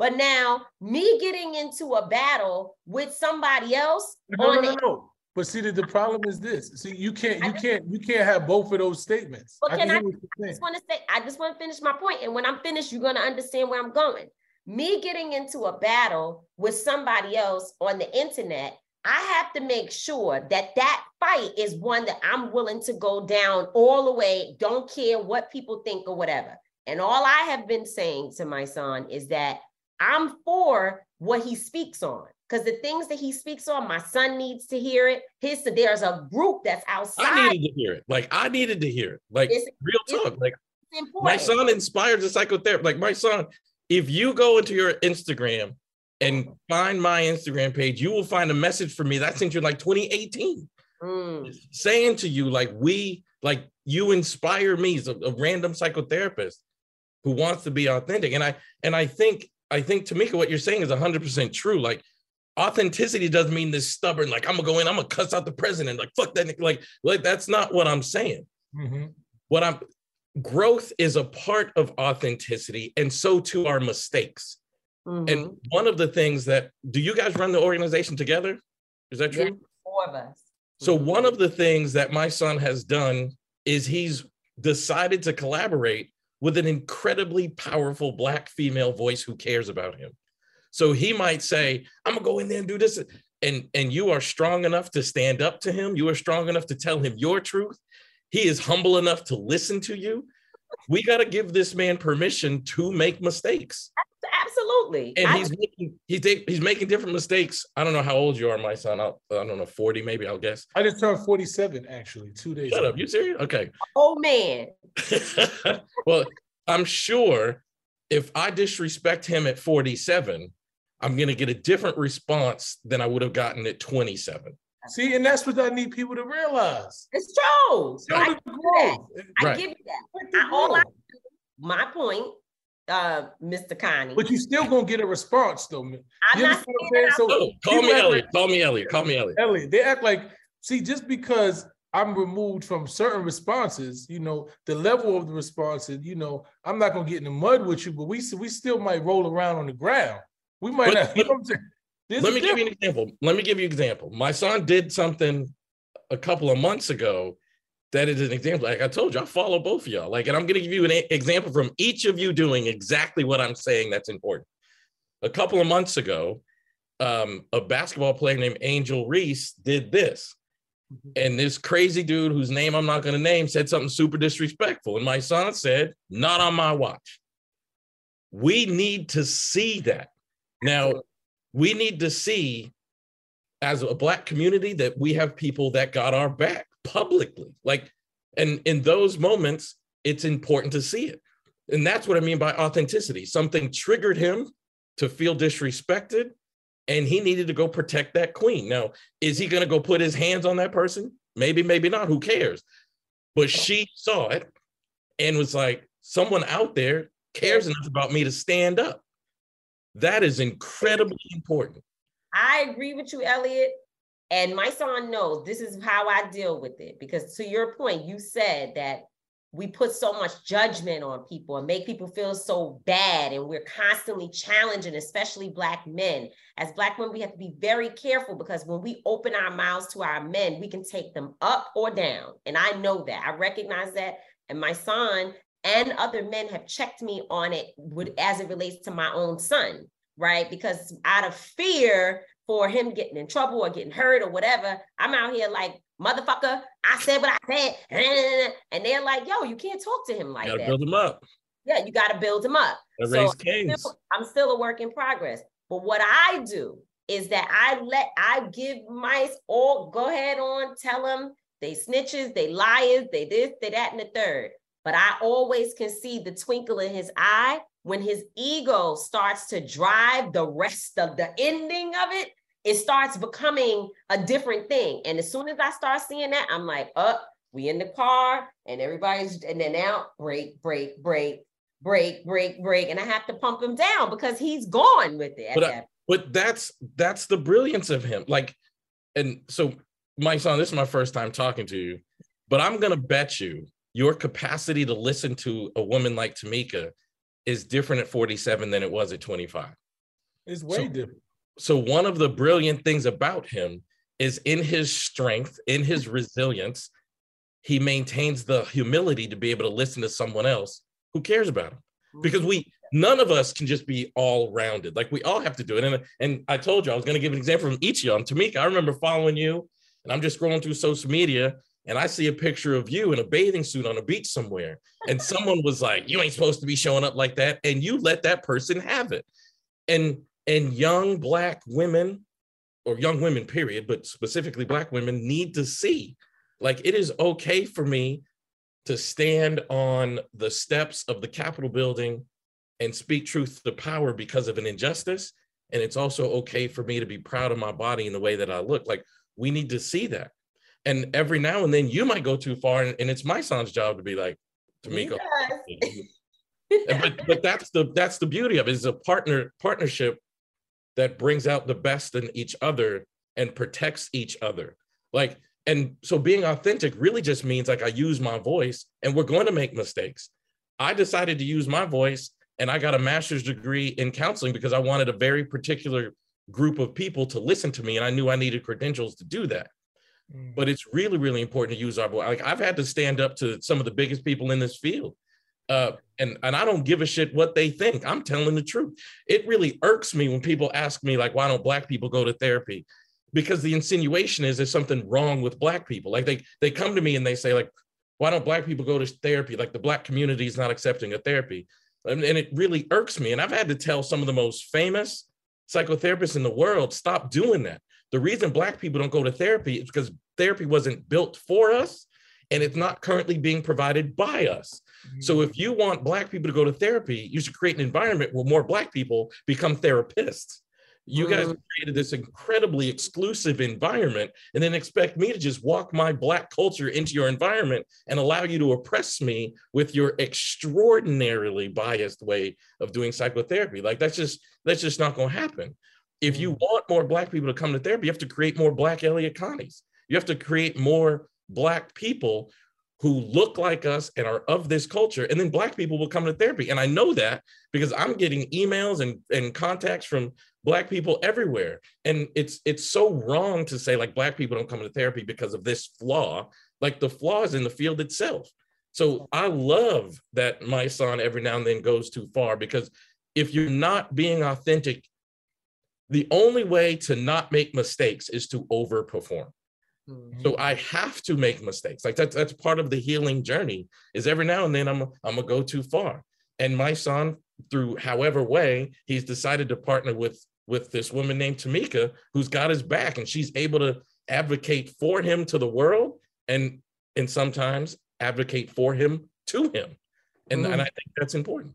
But now me getting into a battle with somebody else. No, no, no, no. But see, the, the problem is this. See, you can't, you can't, you can't have both of those statements. Well, can I, I just want to say, I just want to finish my point, and when I'm finished, you're going to understand where I'm going. Me getting into a battle with somebody else on the internet, I have to make sure that that fight is one that I'm willing to go down all the way. Don't care what people think or whatever. And all I have been saying to Mysonne is that I'm for what he speaks on because the things that he speaks on, my son needs to hear it. His there's a group that's outside. I needed to hear it. Like I needed to hear it. Like it's, real talk. Like Mysonne inspires a psychotherapy. Like Mysonne, if you go into your Instagram and find my Instagram page, you will find a message from me that I sent you in like 2018, mm. saying to you like we like you inspire me as a, a random psychotherapist who wants to be authentic. And I and I think I think Tamika, what you're saying is 100% true. Like authenticity doesn't mean this stubborn, like I'm gonna go in, I'm gonna cuss out the president, like fuck that, like, like that's not what I'm saying. Mm-hmm. What I'm growth is a part of authenticity, and so too are mistakes. Mm-hmm. And one of the things that do you guys run the organization together? Is that true? Yeah, four of us. So mm-hmm. one of the things that Mysonne has done is he's decided to collaborate with an incredibly powerful black female voice who cares about him. So he might say, I'm gonna go in there and do this. And, and you are strong enough to stand up to him. You are strong enough to tell him your truth. He is humble enough to listen to you. We got to give this man permission to make mistakes. Absolutely. And he's making he's, he's making different mistakes. I don't know how old you are, Mysonne. I'll, I don't know, 40 maybe, I'll guess. I just turned 47 actually, two days Shut ago. up. You serious? Okay. Oh man. well, I'm sure if I disrespect him at 47, I'm going to get a different response than I would have gotten at 27. See, and that's what I need people to realize. It's true. So I, give that. I right. give you that. I, all I, my point, uh, Mr. Connie. But you still gonna get a response, though. I'm you not saying so oh, call me Elliot. Like, call me Elliot. Call me Elliot. Elliot. They act like see just because I'm removed from certain responses, you know, the level of the responses, you know, I'm not gonna get in the mud with you, but we we still might roll around on the ground. We might but, not. You know let me give you an example. Let me give you an example. Mysonne did something a couple of months ago that is an example. Like I told you, I follow both of y'all. Like, and I'm going to give you an a- example from each of you doing exactly what I'm saying that's important. A couple of months ago, um, a basketball player named Angel Reese did this. Mm-hmm. And this crazy dude whose name I'm not going to name said something super disrespectful. And Mysonne said, Not on my watch. We need to see that. Now, we need to see as a black community that we have people that got our back publicly. Like, and in those moments, it's important to see it. And that's what I mean by authenticity. Something triggered him to feel disrespected, and he needed to go protect that queen. Now, is he going to go put his hands on that person? Maybe, maybe not. Who cares? But she saw it and was like, someone out there cares enough about me to stand up. That is incredibly important. I agree with you, Elliot. And Mysonne knows this is how I deal with it. Because to your point, you said that we put so much judgment on people and make people feel so bad. And we're constantly challenging, especially Black men. As Black women, we have to be very careful because when we open our mouths to our men, we can take them up or down. And I know that. I recognize that. And Mysonne and other men have checked me on it would, as it relates to my own son, right? Because out of fear for him getting in trouble or getting hurt or whatever, I'm out here like, motherfucker, I said what I said. And they're like, yo, you can't talk to him like you that. Build him up. Yeah, you got to build him up. So I'm still, I'm still a work in progress. But what I do is that I let I give Mysonne go ahead on, tell them they snitches, they liars, they this, they that, and the third. But I always can see the twinkle in his eye when his ego starts to drive the rest of the ending of it. It starts becoming a different thing. And as soon as I start seeing that, I'm like, up, oh, we in the car and everybody's, in and then now break, break, break, break, break, break. And I have to pump him down because he's gone with it. But, I, but that's, that's the brilliance of him. Like, and so Mysonne, this is my first time talking to you, but I'm gonna bet you your capacity to listen to a woman like Tamika is different at 47 than it was at 25. It's way So- different. So one of the brilliant things about him is in his strength, in his resilience, he maintains the humility to be able to listen to someone else who cares about him. Because we none of us can just be all rounded. Like we all have to do it. And, and I told you I was going to give an example from each of y'all. And Tamika, I remember following you, and I'm just scrolling through social media, and I see a picture of you in a bathing suit on a beach somewhere. And someone was like, You ain't supposed to be showing up like that. And you let that person have it. And and young black women or young women period but specifically black women need to see like it is okay for me to stand on the steps of the capitol building and speak truth to power because of an injustice. And it's also okay for me to be proud of my body and the way that i look. Like we need to see that. And every now and then you might go too far and, and it's Mysonne's job to be like Tamika, and- but but that's the that's the beauty of it is a partner partnership that brings out the best in each other and protects each other. Like and so being authentic really just means like i use my voice and we're going to make mistakes. I decided to use my voice and i got a master's degree in counseling because i wanted a very particular group of people to listen to me and i knew i needed credentials to do that. Mm. But it's really really important to use our voice. Like i've had to stand up to some of the biggest people in this field uh, and and I don't give a shit what they think. I'm telling the truth. It really irks me when people ask me like, why don't black people go to therapy? Because the insinuation is there's something wrong with black people. Like they they come to me and they say like, why don't black people go to therapy? Like the black community is not accepting of therapy, and, and it really irks me. And I've had to tell some of the most famous psychotherapists in the world stop doing that. The reason black people don't go to therapy is because therapy wasn't built for us and it's not currently being provided by us. So if you want black people to go to therapy, you should create an environment where more black people become therapists. You guys Mhm. created this incredibly exclusive environment and then expect me to just walk my black culture into your environment and allow you to oppress me with your extraordinarily biased way of doing psychotherapy. Like that's just that's just not going to happen. If you want more black people to come to therapy, you have to create more black Elliot Connies. You have to create more black people who look like us and are of this culture and then black people will come to therapy. And i know that because i'm getting emails and, and contacts from black people everywhere. And it's it's so wrong to say like black people don't come to therapy because of this flaw. Like the flaw is in the field itself. So i love that Mysonne every now and then goes too far because if you're not being authentic the only way to not make mistakes is to overperform Mm-hmm. so I have to make mistakes. Like that's that's part of the healing journey. Is every now and then I'm I'm gonna go too far. And Mysonne, through however way, he's decided to partner with with this woman named Tamika, who's got his back, and she's able to advocate for him to the world, and and sometimes advocate for him to him. And, and mm. I think that's important.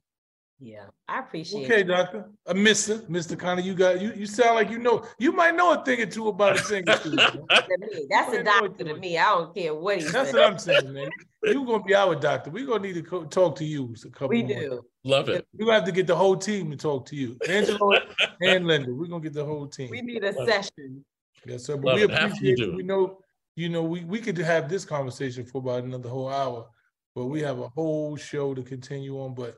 Yeah, I appreciate it. Okay, it. doctor. Uh, Mister, Mister Connor, you got you. You sound like you know. You might know a thing or two about a thing or two. man. To me, That's a doctor to me. I don't care what he That's says. what I'm saying, man. You're gonna be our doctor. We're gonna need to co- talk to you a couple We do. times. Love it. We're have to get the whole team to talk to you, Angelo and Linda. We're gonna get the whole team. We need a session. Yes, sir. But Love we it. Have to appreciate do it. it. We know, you know, we, we could have this conversation for about another whole hour, but we have a whole show to continue on. But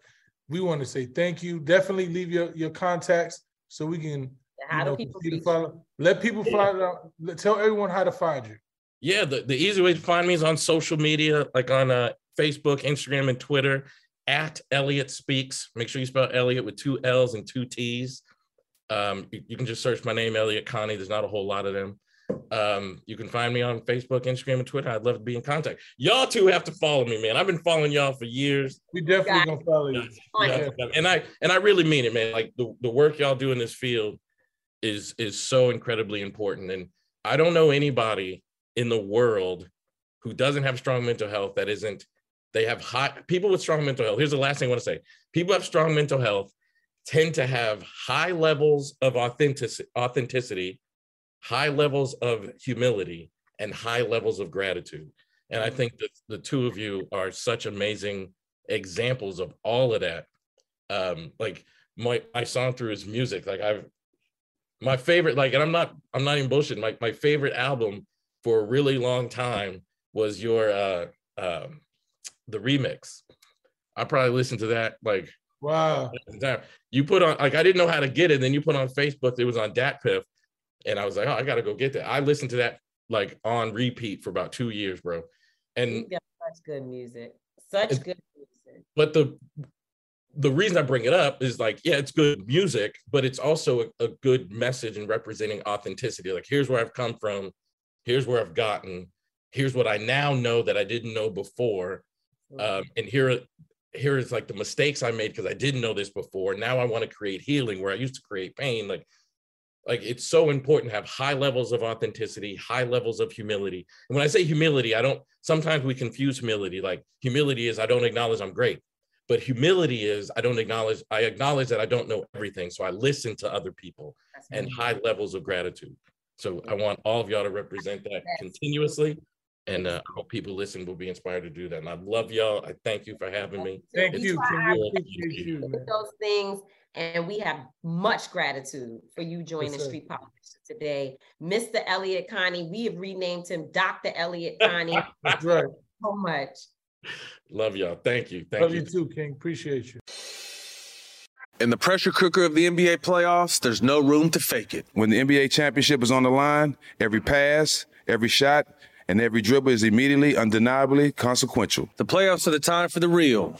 we want to say thank you. Definitely leave your, your contacts so we can How you do know, people continue to follow. Let people find out. Tell everyone how to find you. Yeah, the, the easy way to find me is on social media, like on uh, Facebook, Instagram, and Twitter at Elliot Speaks. Make sure you spell Elliot with two L's and two T's. Um, you, you can just search my name, Elliot Connie. There's not a whole lot of them. Um, you can find me on Facebook, Instagram, and Twitter. I'd love to be in contact. Y'all two have to follow me, man. I've been following y'all for years. We definitely gonna follow you. Yeah, and I and I really mean it, man. Like the, the work y'all do in this field is is so incredibly important. And I don't know anybody in the world who doesn't have strong mental health that isn't they have high people with strong mental health. Here's the last thing I want to say. People have strong mental health tend to have high levels of authenticity, authenticity, high levels of humility, and high levels of gratitude. And I think that the two of you are such amazing examples of all of that. Um, like my Mysonne through his music, like I've my favorite, like, and I'm not I'm not even bullshitting. My my favorite album for a really long time was your uh um the remix. I probably listened to that like wow. You put on like I didn't know how to get it. Then you put on Facebook. It was on DatPiff, and I was like, oh, I gotta go get that. I listened to that like on repeat for about two years, bro. And such good music. Such good music. But the the reason I bring it up is like, yeah, it's good music, but it's also a, a good message in representing authenticity. Like, here's where I've come from, here's where I've gotten, here's what I now know that I didn't know before, um, and here here is like the mistakes I made because I didn't know this before. Now I want to create healing where I used to create pain. Like, like it's so important to have high levels of authenticity, high levels of humility. And when I say humility, I don't sometimes we confuse humility. Like humility is I don't acknowledge I'm great. But humility is I don't acknowledge, I acknowledge that I don't know everything. So I listen to other people and high levels of gratitude. So I want all of y'all to represent that continuously. And uh, I hope people listening will be inspired to do that. And I love y'all. I thank you for having me. Thank It's you. you. those things. And we have much gratitude for you joining Yes. Street Politics today. Mr. Elliot Connie, we have renamed him Dr. Elliot Connie. That's right. so much. Love y'all. Thank you. Thank Love you. you too, King. Appreciate you. In the pressure cooker of the NBA playoffs, there's no room to fake it. When the NBA championship is on the line, every pass, every shot, and every dribble is immediately, undeniably consequential. The playoffs are the time for the real.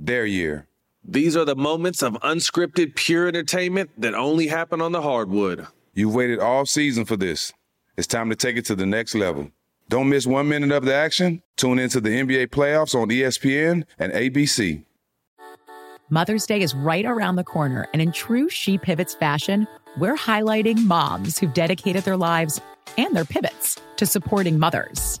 their year? These are the moments of unscripted, pure entertainment that only happen on the hardwood. You've waited all season for this. It's time to take it to the next level. Don't miss one minute of the action. Tune into the NBA playoffs on ESPN and ABC. Mother's Day is right around the corner, and in true She Pivots fashion, we're highlighting moms who've dedicated their lives and their pivots to supporting mothers.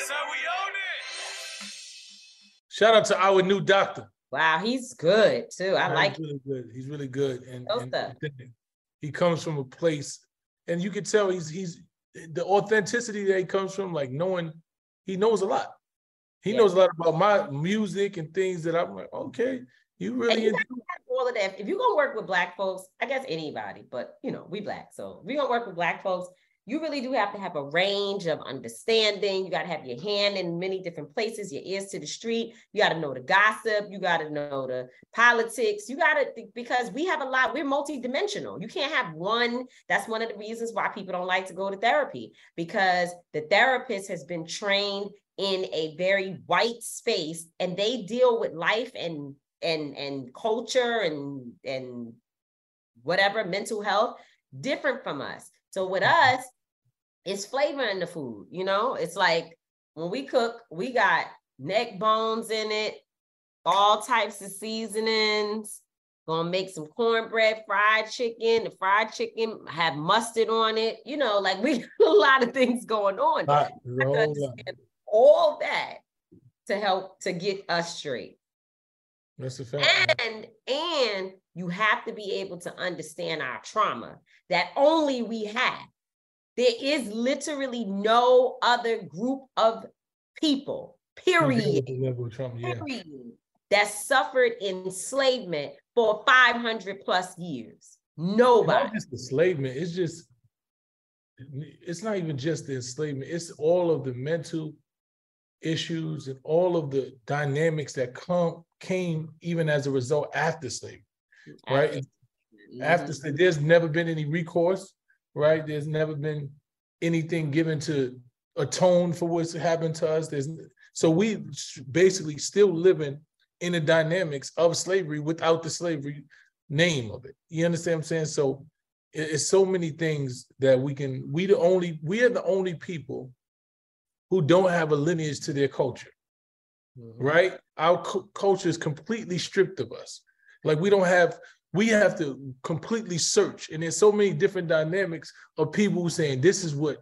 That's how we own it. Shout out to our new doctor. Wow, he's good too. I Yeah, like he's really good. He's really good, and, and he comes from a place, and you can tell he's he's the authenticity that he comes from, like knowing he knows a lot. He knows a lot about my music and things that I'm like, okay, you And really you into have to have all of that. If you're gonna work with black folks, I guess anybody, but you know, we black. So if you're gonna work with black folks, you really do have to have a range of understanding. You gotta have your hand in many different places, your ears to the street. You gotta know the gossip, you gotta know the politics, you gotta because we have a lot, we're multidimensional. You can't have one. That's one of the reasons why people don't like to go to therapy, because the therapist has been trained in a very white space and they deal with life and and and culture and and whatever mental health different from us so with us it's flavor in the food you know? It's like when we cook we got neck bones in it all types of seasonings gonna make some cornbread fried chicken. The fried chicken have mustard on it you know? Like we got a lot of things going on. Lot, I roll have to up. understand all that to help to get us straight. That's a fact. and and you have to be able to understand our trauma that only we have there is literally no other group of people period level yeah. period that suffered enslavement for 500 plus years nobody Not just enslavement. It's just, it's not even just the enslavement. It's all of the mental issues and all of the dynamics that come came even as a result after slavery, right? After slavery, mm-hmm. there's never been any recourse, right? There's never been anything given to atone for what's happened to us. There's so we basically still living in the dynamics of slavery without the slavery name of it. You understand what I'm saying? So it's so many things that we can we the only we are the only people who don't have a lineage to their culture. Mm-hmm. Right? Our cu- culture is completely stripped of us. Like we don't have we have to completely search. And there's so many different dynamics of people saying this is what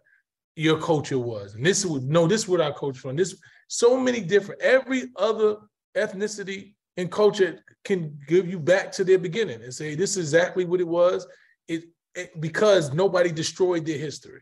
your culture was and this would no this is what our culture from this so many different every other ethnicity and culture can give you back to their beginning and say this is exactly what it was. It, it because nobody destroyed their history.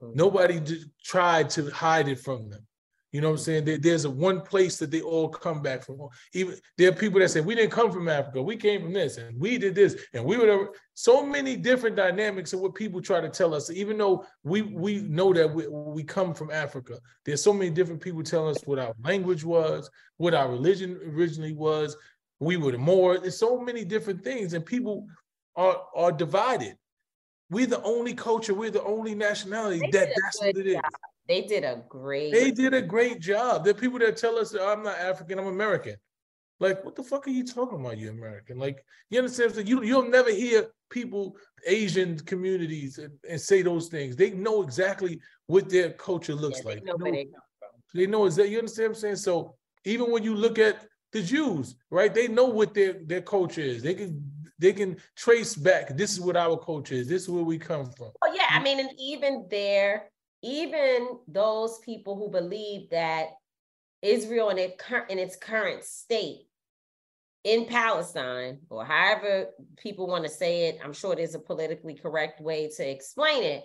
Mm-hmm. Nobody d- tried to hide it from them you know what i'm saying? There, there's a one place that they all come back from. Even there are people that say we didn't come from africa. We came from this and we did this and we were so many different dynamics of what people try to tell us. Even though we we know that we, we come from africa there's so many different people telling us what our language was what our religion originally was. We were the more. There's so many different things and people are are divided. We're the only culture we're the only nationality They that that's what it is. job. They did a great they did a great job. There are people that tell us that I'm not African, I'm American. Like, what the fuck are you talking about? You American? Like, you understand? So you you'll never hear people, Asian communities, and, and say those things. They know exactly what their culture looks like. know they come They know exactly. You understand what I'm saying? So even when you look at the Jews, right? They know what their their culture is. They can they can trace back. This is what our culture is. This is where we come from. Oh yeah, I mean, and even there, even those people who believe that Israel in its current in its current state in Palestine, or however people want to say it, I'm sure there's a politically correct way to explain it,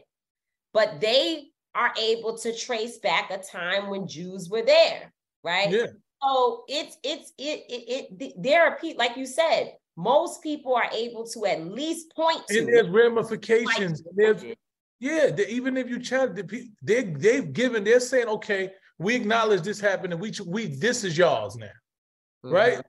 but they are able to trace back a time when Jews were there, right? Yeah. So it's it's it it, it th- there are people like you said, most people are able to at least point to. And there's ramifications. There's, yeah, they, even if you challenge, the they they've given, they're saying, okay, we acknowledge this happened, and we we this is yours now, mm-hmm. right?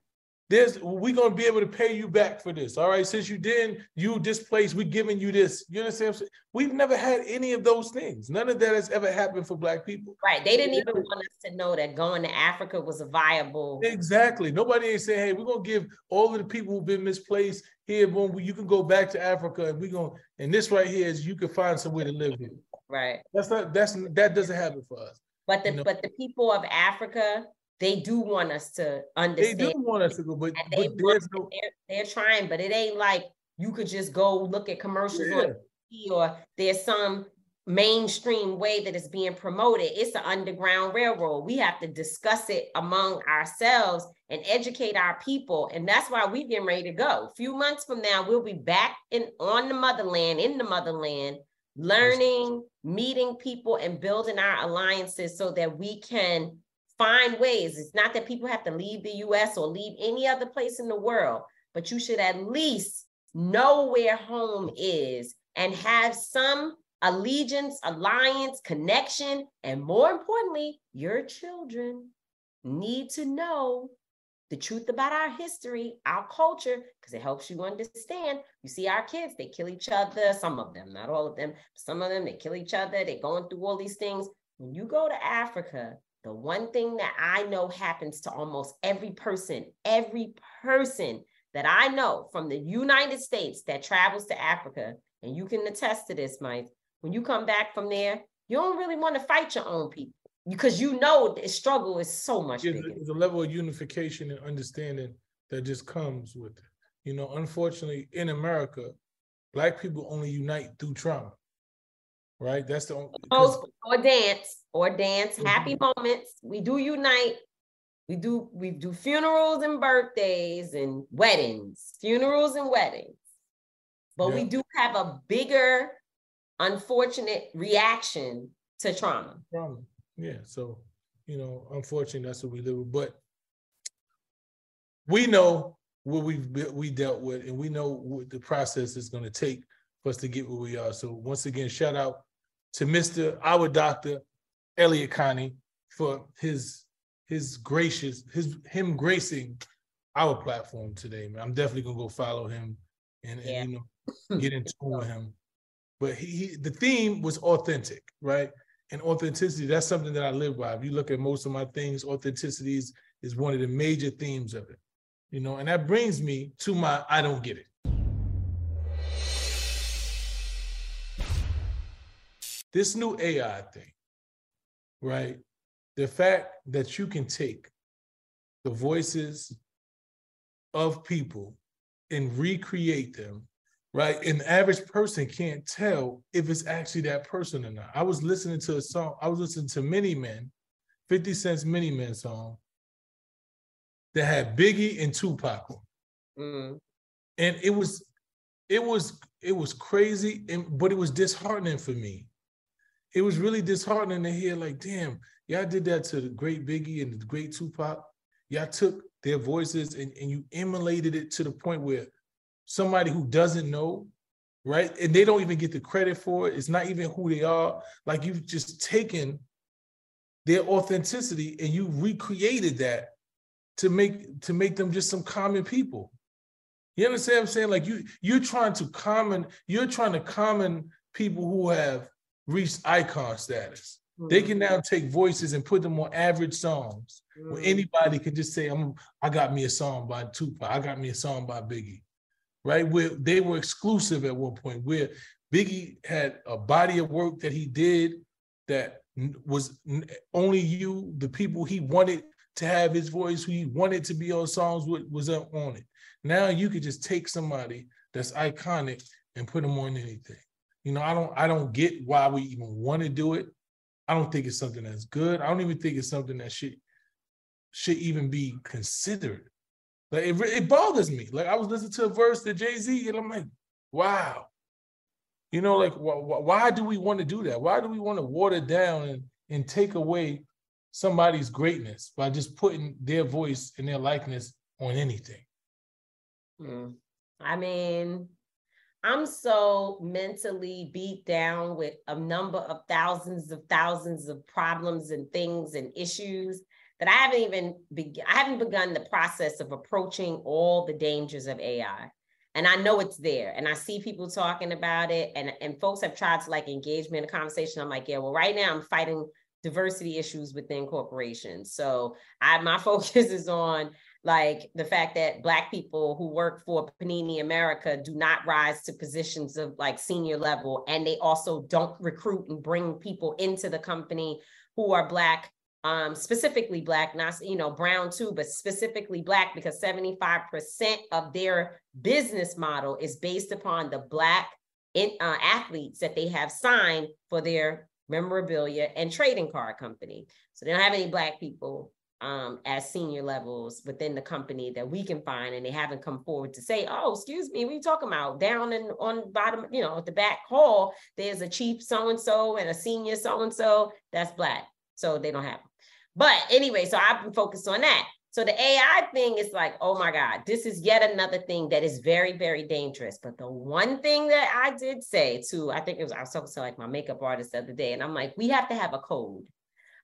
There's we're gonna be able to pay you back for this. All right, since you didn't, you displaced, we're giving you this. You understand? We've never had any of those things. None of that has ever happened for black people. Right. They didn't even want us to know that going to Africa was a viable. Exactly. Nobody ain't saying, hey, we're gonna give all of the people who've been misplaced here, boom, you can go back to Africa and we're gonna and this right here is you can find somewhere to live here. Right. That's not that's that doesn't happen for us. But the you know? but the people of Africa, they do want us to understand. They do want us to go, but, but there's no... they're, they're, trying, but it ain't like you could just go look at commercials yeah. on TV or there's some mainstream way that it's being promoted. It's an underground railroad. We have to discuss it among ourselves and educate our people. And that's why we're getting ready to go. A few months from now, we'll be back in on the motherland, in the motherland, learning, meeting people, and building our alliances so that we can find ways. It's not that people have to leave the US or leave any other place in the world, but you should at least know where home is and have some allegiance, alliance, connection, and more importantly, your children need to know the truth about our history, our culture, because it helps you understand. You see, our kids, they kill each other, some of them, not all of them, some of them, they kill each other, they're going through all these things. When you go to Africa, the one thing that I know happens to almost every person, every person that I know from the United States that travels to Africa, and you can attest to this, Mike, when you come back from there, you don't really want to fight your own people because you know the struggle is so much bigger. There's a level of unification and understanding that just comes with it. You know, unfortunately, in America, black people only unite through trauma right? That's the only or dance or dance, mm-hmm. happy moments. We do unite. We do we do funerals and birthdays and weddings, funerals and weddings. But yeah. we do have a bigger unfortunate reaction to trauma. Trauma. Yeah. So, you know, unfortunately, that's what we live with. But we know what we we dealt with, and we know what the process is going to take for us to get where we are. So once again, shout out to Mr. Our Doctor Elliot Connie for his his gracious his him gracing our platform today, man. I'm definitely gonna go follow him and, yeah. and you know get in tune with him. But he, he the theme was authentic, right? And authenticity, that's something that I live by. If you look at most of my things, authenticity is, is one of the major themes of it. You know, and that brings me to my I don't get it. This new AI thing, right? The fact that you can take the voices of people and recreate them, right? An average person can't tell if it's actually that person or not. I was listening to a song, I was listening to Many Men, 50 Cent's Many Men song that had Biggie and Tupac on. Mm. And it was it was it was crazy and but it was disheartening for me it was really disheartening to hear, like, damn, y'all did that to the great Biggie and the great Tupac. Y'all took their voices and, and you emulated it to the point where somebody who doesn't know, right? And they don't even get the credit for it. It's not even who they are. Like you've just taken their authenticity and you recreated that to make to make them just some common people. You understand what I'm saying? Like you you're trying to common, you're trying to common people who have reached icon status. Mm-hmm. They can now take voices and put them on average songs mm-hmm. where anybody can just say, I'm I got me a song by Tupac, I got me a song by Biggie. Right? Where they were exclusive at one point, where Biggie had a body of work that he did that was only you, the people he wanted to have his voice, who he wanted to be on songs with, was on it. Now you could just take somebody that's iconic and put them on anything. You know, I don't I don't get why we even want to do it. I don't think it's something that's good. I don't even think it's something that should should even be considered. Like it, it bothers me. Like I was listening to a verse that Jay Z, and I'm like, wow. You know, like wh- wh- why do we want to do that? Why do we want to water down and and take away somebody's greatness by just putting their voice and their likeness on anything? Mm. I mean, I'm so mentally beat down with a number of thousands of thousands of problems and things and issues that I haven't even be- I haven't begun the process of approaching all the dangers of AI. And I know it's there. And I see people talking about it. And, and folks have tried to like engage me in a conversation. I'm like, yeah, well, right now I'm fighting diversity issues within corporations. So I my focus is on like the fact that black people who work for Panini America do not rise to positions of like senior level and they also don't recruit and bring people into the company who are black um, specifically black, not you know brown too, but specifically black because 75% of their business model is based upon the black in, uh, athletes that they have signed for their memorabilia and trading card company. So they don't have any black people um, as senior levels within the company that we can find, and they haven't come forward to say, "Oh, excuse me, you talking about?" Down and on bottom, you know, at the back hall, there's a chief so and so and a senior so and so that's black, so they don't have them. But anyway, so I've been focused on that. So the AI thing is like, oh my God, this is yet another thing that is very, very dangerous. But the one thing that I did say to, I think it was, I was talking to like my makeup artist the other day, and I'm like, we have to have a code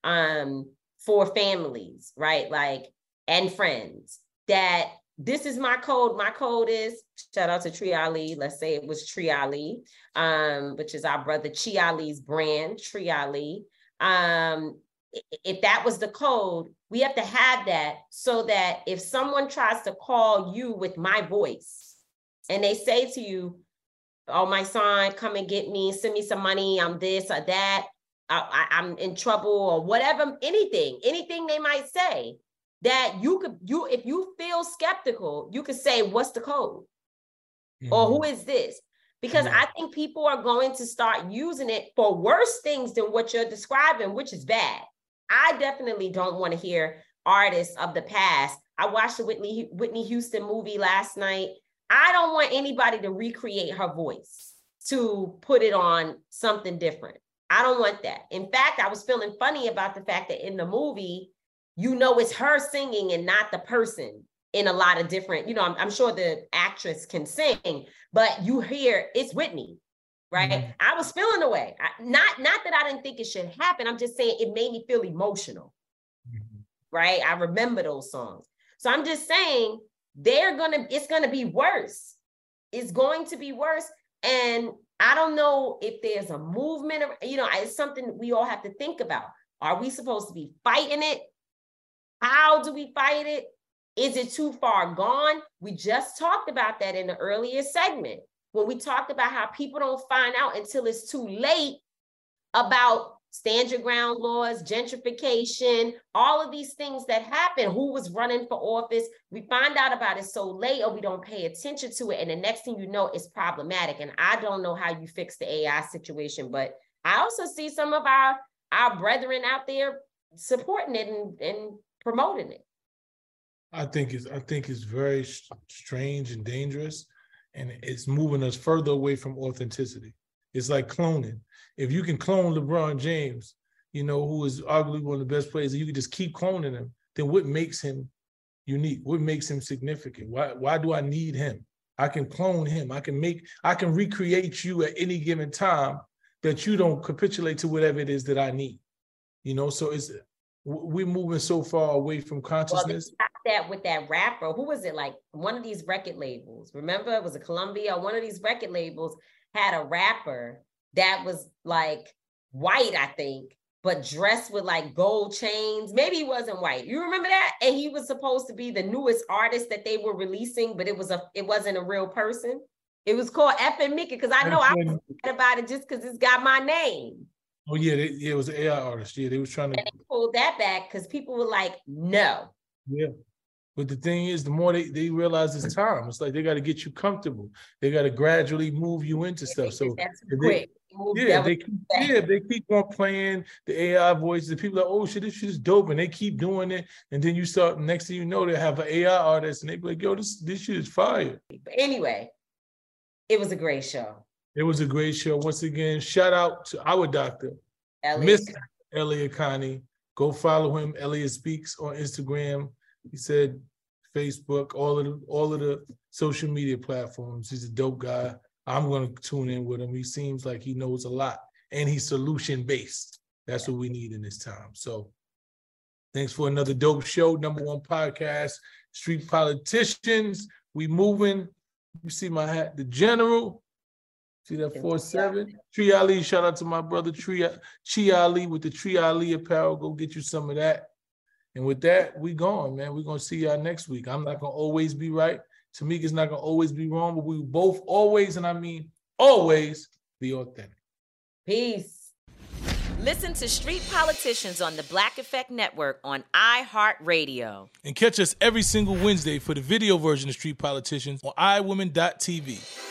um, for families, right? Like, and friends that this is my code. My code is shout out to Tree Ali. Let's say it was Tree Ali, um, which is our brother Chi Ali's brand, Tree Ali. Um, if that was the code, we have to have that so that if someone tries to call you with my voice and they say to you, Oh, my son, come and get me, send me some money, I'm this or that, I, am in trouble or whatever, anything, anything they might say that you could, you, if you feel skeptical, you could say, What's the code? Mm-hmm. Or who is this? Because yeah. I think people are going to start using it for worse things than what you're describing, which is bad. I definitely don't want to hear artists of the past. I watched the Whitney Whitney Houston movie last night. I don't want anybody to recreate her voice to put it on something different. I don't want that. In fact, I was feeling funny about the fact that in the movie, you know, it's her singing and not the person in a lot of different, you know, I'm, I'm sure the actress can sing, but you hear it's Whitney right? Mm-hmm. I was feeling the way. I, not not that I didn't think it should happen. I'm just saying it made me feel emotional. Mm-hmm. Right? I remember those songs. So I'm just saying they're gonna it's gonna be worse. It's going to be worse. And I don't know if there's a movement, or, you know, it's something we all have to think about. Are we supposed to be fighting it? How do we fight it? Is it too far gone? We just talked about that in the earlier segment when we talked about how people don't find out until it's too late about stand your ground laws, gentrification, all of these things that happen, who was running for office. We find out about it so late or we don't pay attention to it. And the next thing you know, it's problematic. And I don't know how you fix the AI situation, but I also see some of our, our brethren out there supporting it and, and promoting it. I think it's I think it's very strange and dangerous and it's moving us further away from authenticity. It's like cloning. If you can clone LeBron James, you know, who is arguably one of the best players, and you can just keep cloning him, then what makes him unique? What makes him significant? Why, why do I need him? I can clone him. I can make, I can recreate you at any given time that you don't capitulate to whatever it is that I need. You know, so it's we're moving so far away from consciousness. Well, that with that rapper. Who was it? Like one of these record labels. Remember, it was a Columbia. One of these record labels had a rapper that was like white, I think, but dressed with like gold chains. Maybe he wasn't white. You remember that? And he was supposed to be the newest artist that they were releasing, but it was a it wasn't a real person. It was called FN Meka because I know I was about it just because it's got my name. Oh yeah, they, yeah, it was an AI artist. Yeah, they was trying to and they pulled that back because people were like, no. Yeah. But the thing is, the more they, they realize it's time, it's like they got to get you comfortable. They got to gradually move you into stuff. So that's they, yeah, they keep, yeah, they keep on playing the AI voices. The people are like, oh shit, this shit is dope, and they keep doing it. And then you start next thing you know, they have an AI artist, and they be like, yo, this this shit is fire. But anyway, it was a great show. It was a great show. Once again, shout out to our doctor, Miss Elliot Connie. Go follow him, Elliot Speaks on Instagram. He said Facebook, all of the all of the social media platforms. He's a dope guy. I'm gonna tune in with him. He seems like he knows a lot and he's solution based. That's what we need in this time. So thanks for another dope show. Number one podcast, Street Politicians. We moving. You see my hat, the general. See that four seven? Tree Ali. Shout out to my brother Tree Chi Ali with the Tree Ali apparel. Go get you some of that. And with that, we going, man. We're gonna see y'all next week. I'm not gonna always be right. Tamika's not gonna always be wrong, but we both always, and I mean always, be authentic. Peace. Listen to Street Politicians on the Black Effect Network on iHeartRadio. And catch us every single Wednesday for the video version of Street Politicians on iWomen.tv.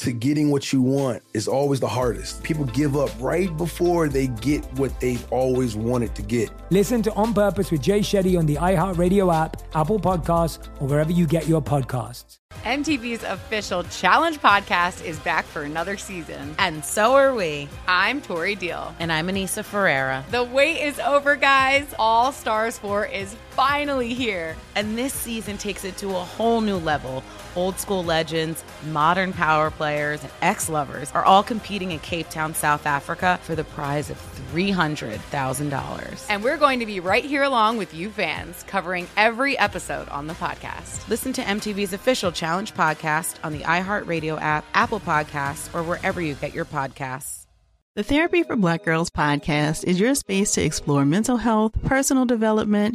to getting what you want is always the hardest. People give up right before they get what they've always wanted to get. Listen to On Purpose with Jay Shetty on the iHeartRadio app, Apple Podcasts, or wherever you get your podcasts. MTV's official Challenge podcast is back for another season. And so are we. I'm Tori Deal. And I'm Aneesa Ferreira. The wait is over, guys. All Stars 4 is finally here. And this season takes it to a whole new level. Old school legends, modern power players, and ex lovers are all competing in Cape Town, South Africa for the prize of $300,000. And we're going to be right here along with you fans, covering every episode on the podcast. Listen to MTV's official Challenge podcast on the iHeartRadio app, Apple Podcasts, or wherever you get your podcasts. The Therapy for Black Girls podcast is your space to explore mental health, personal development,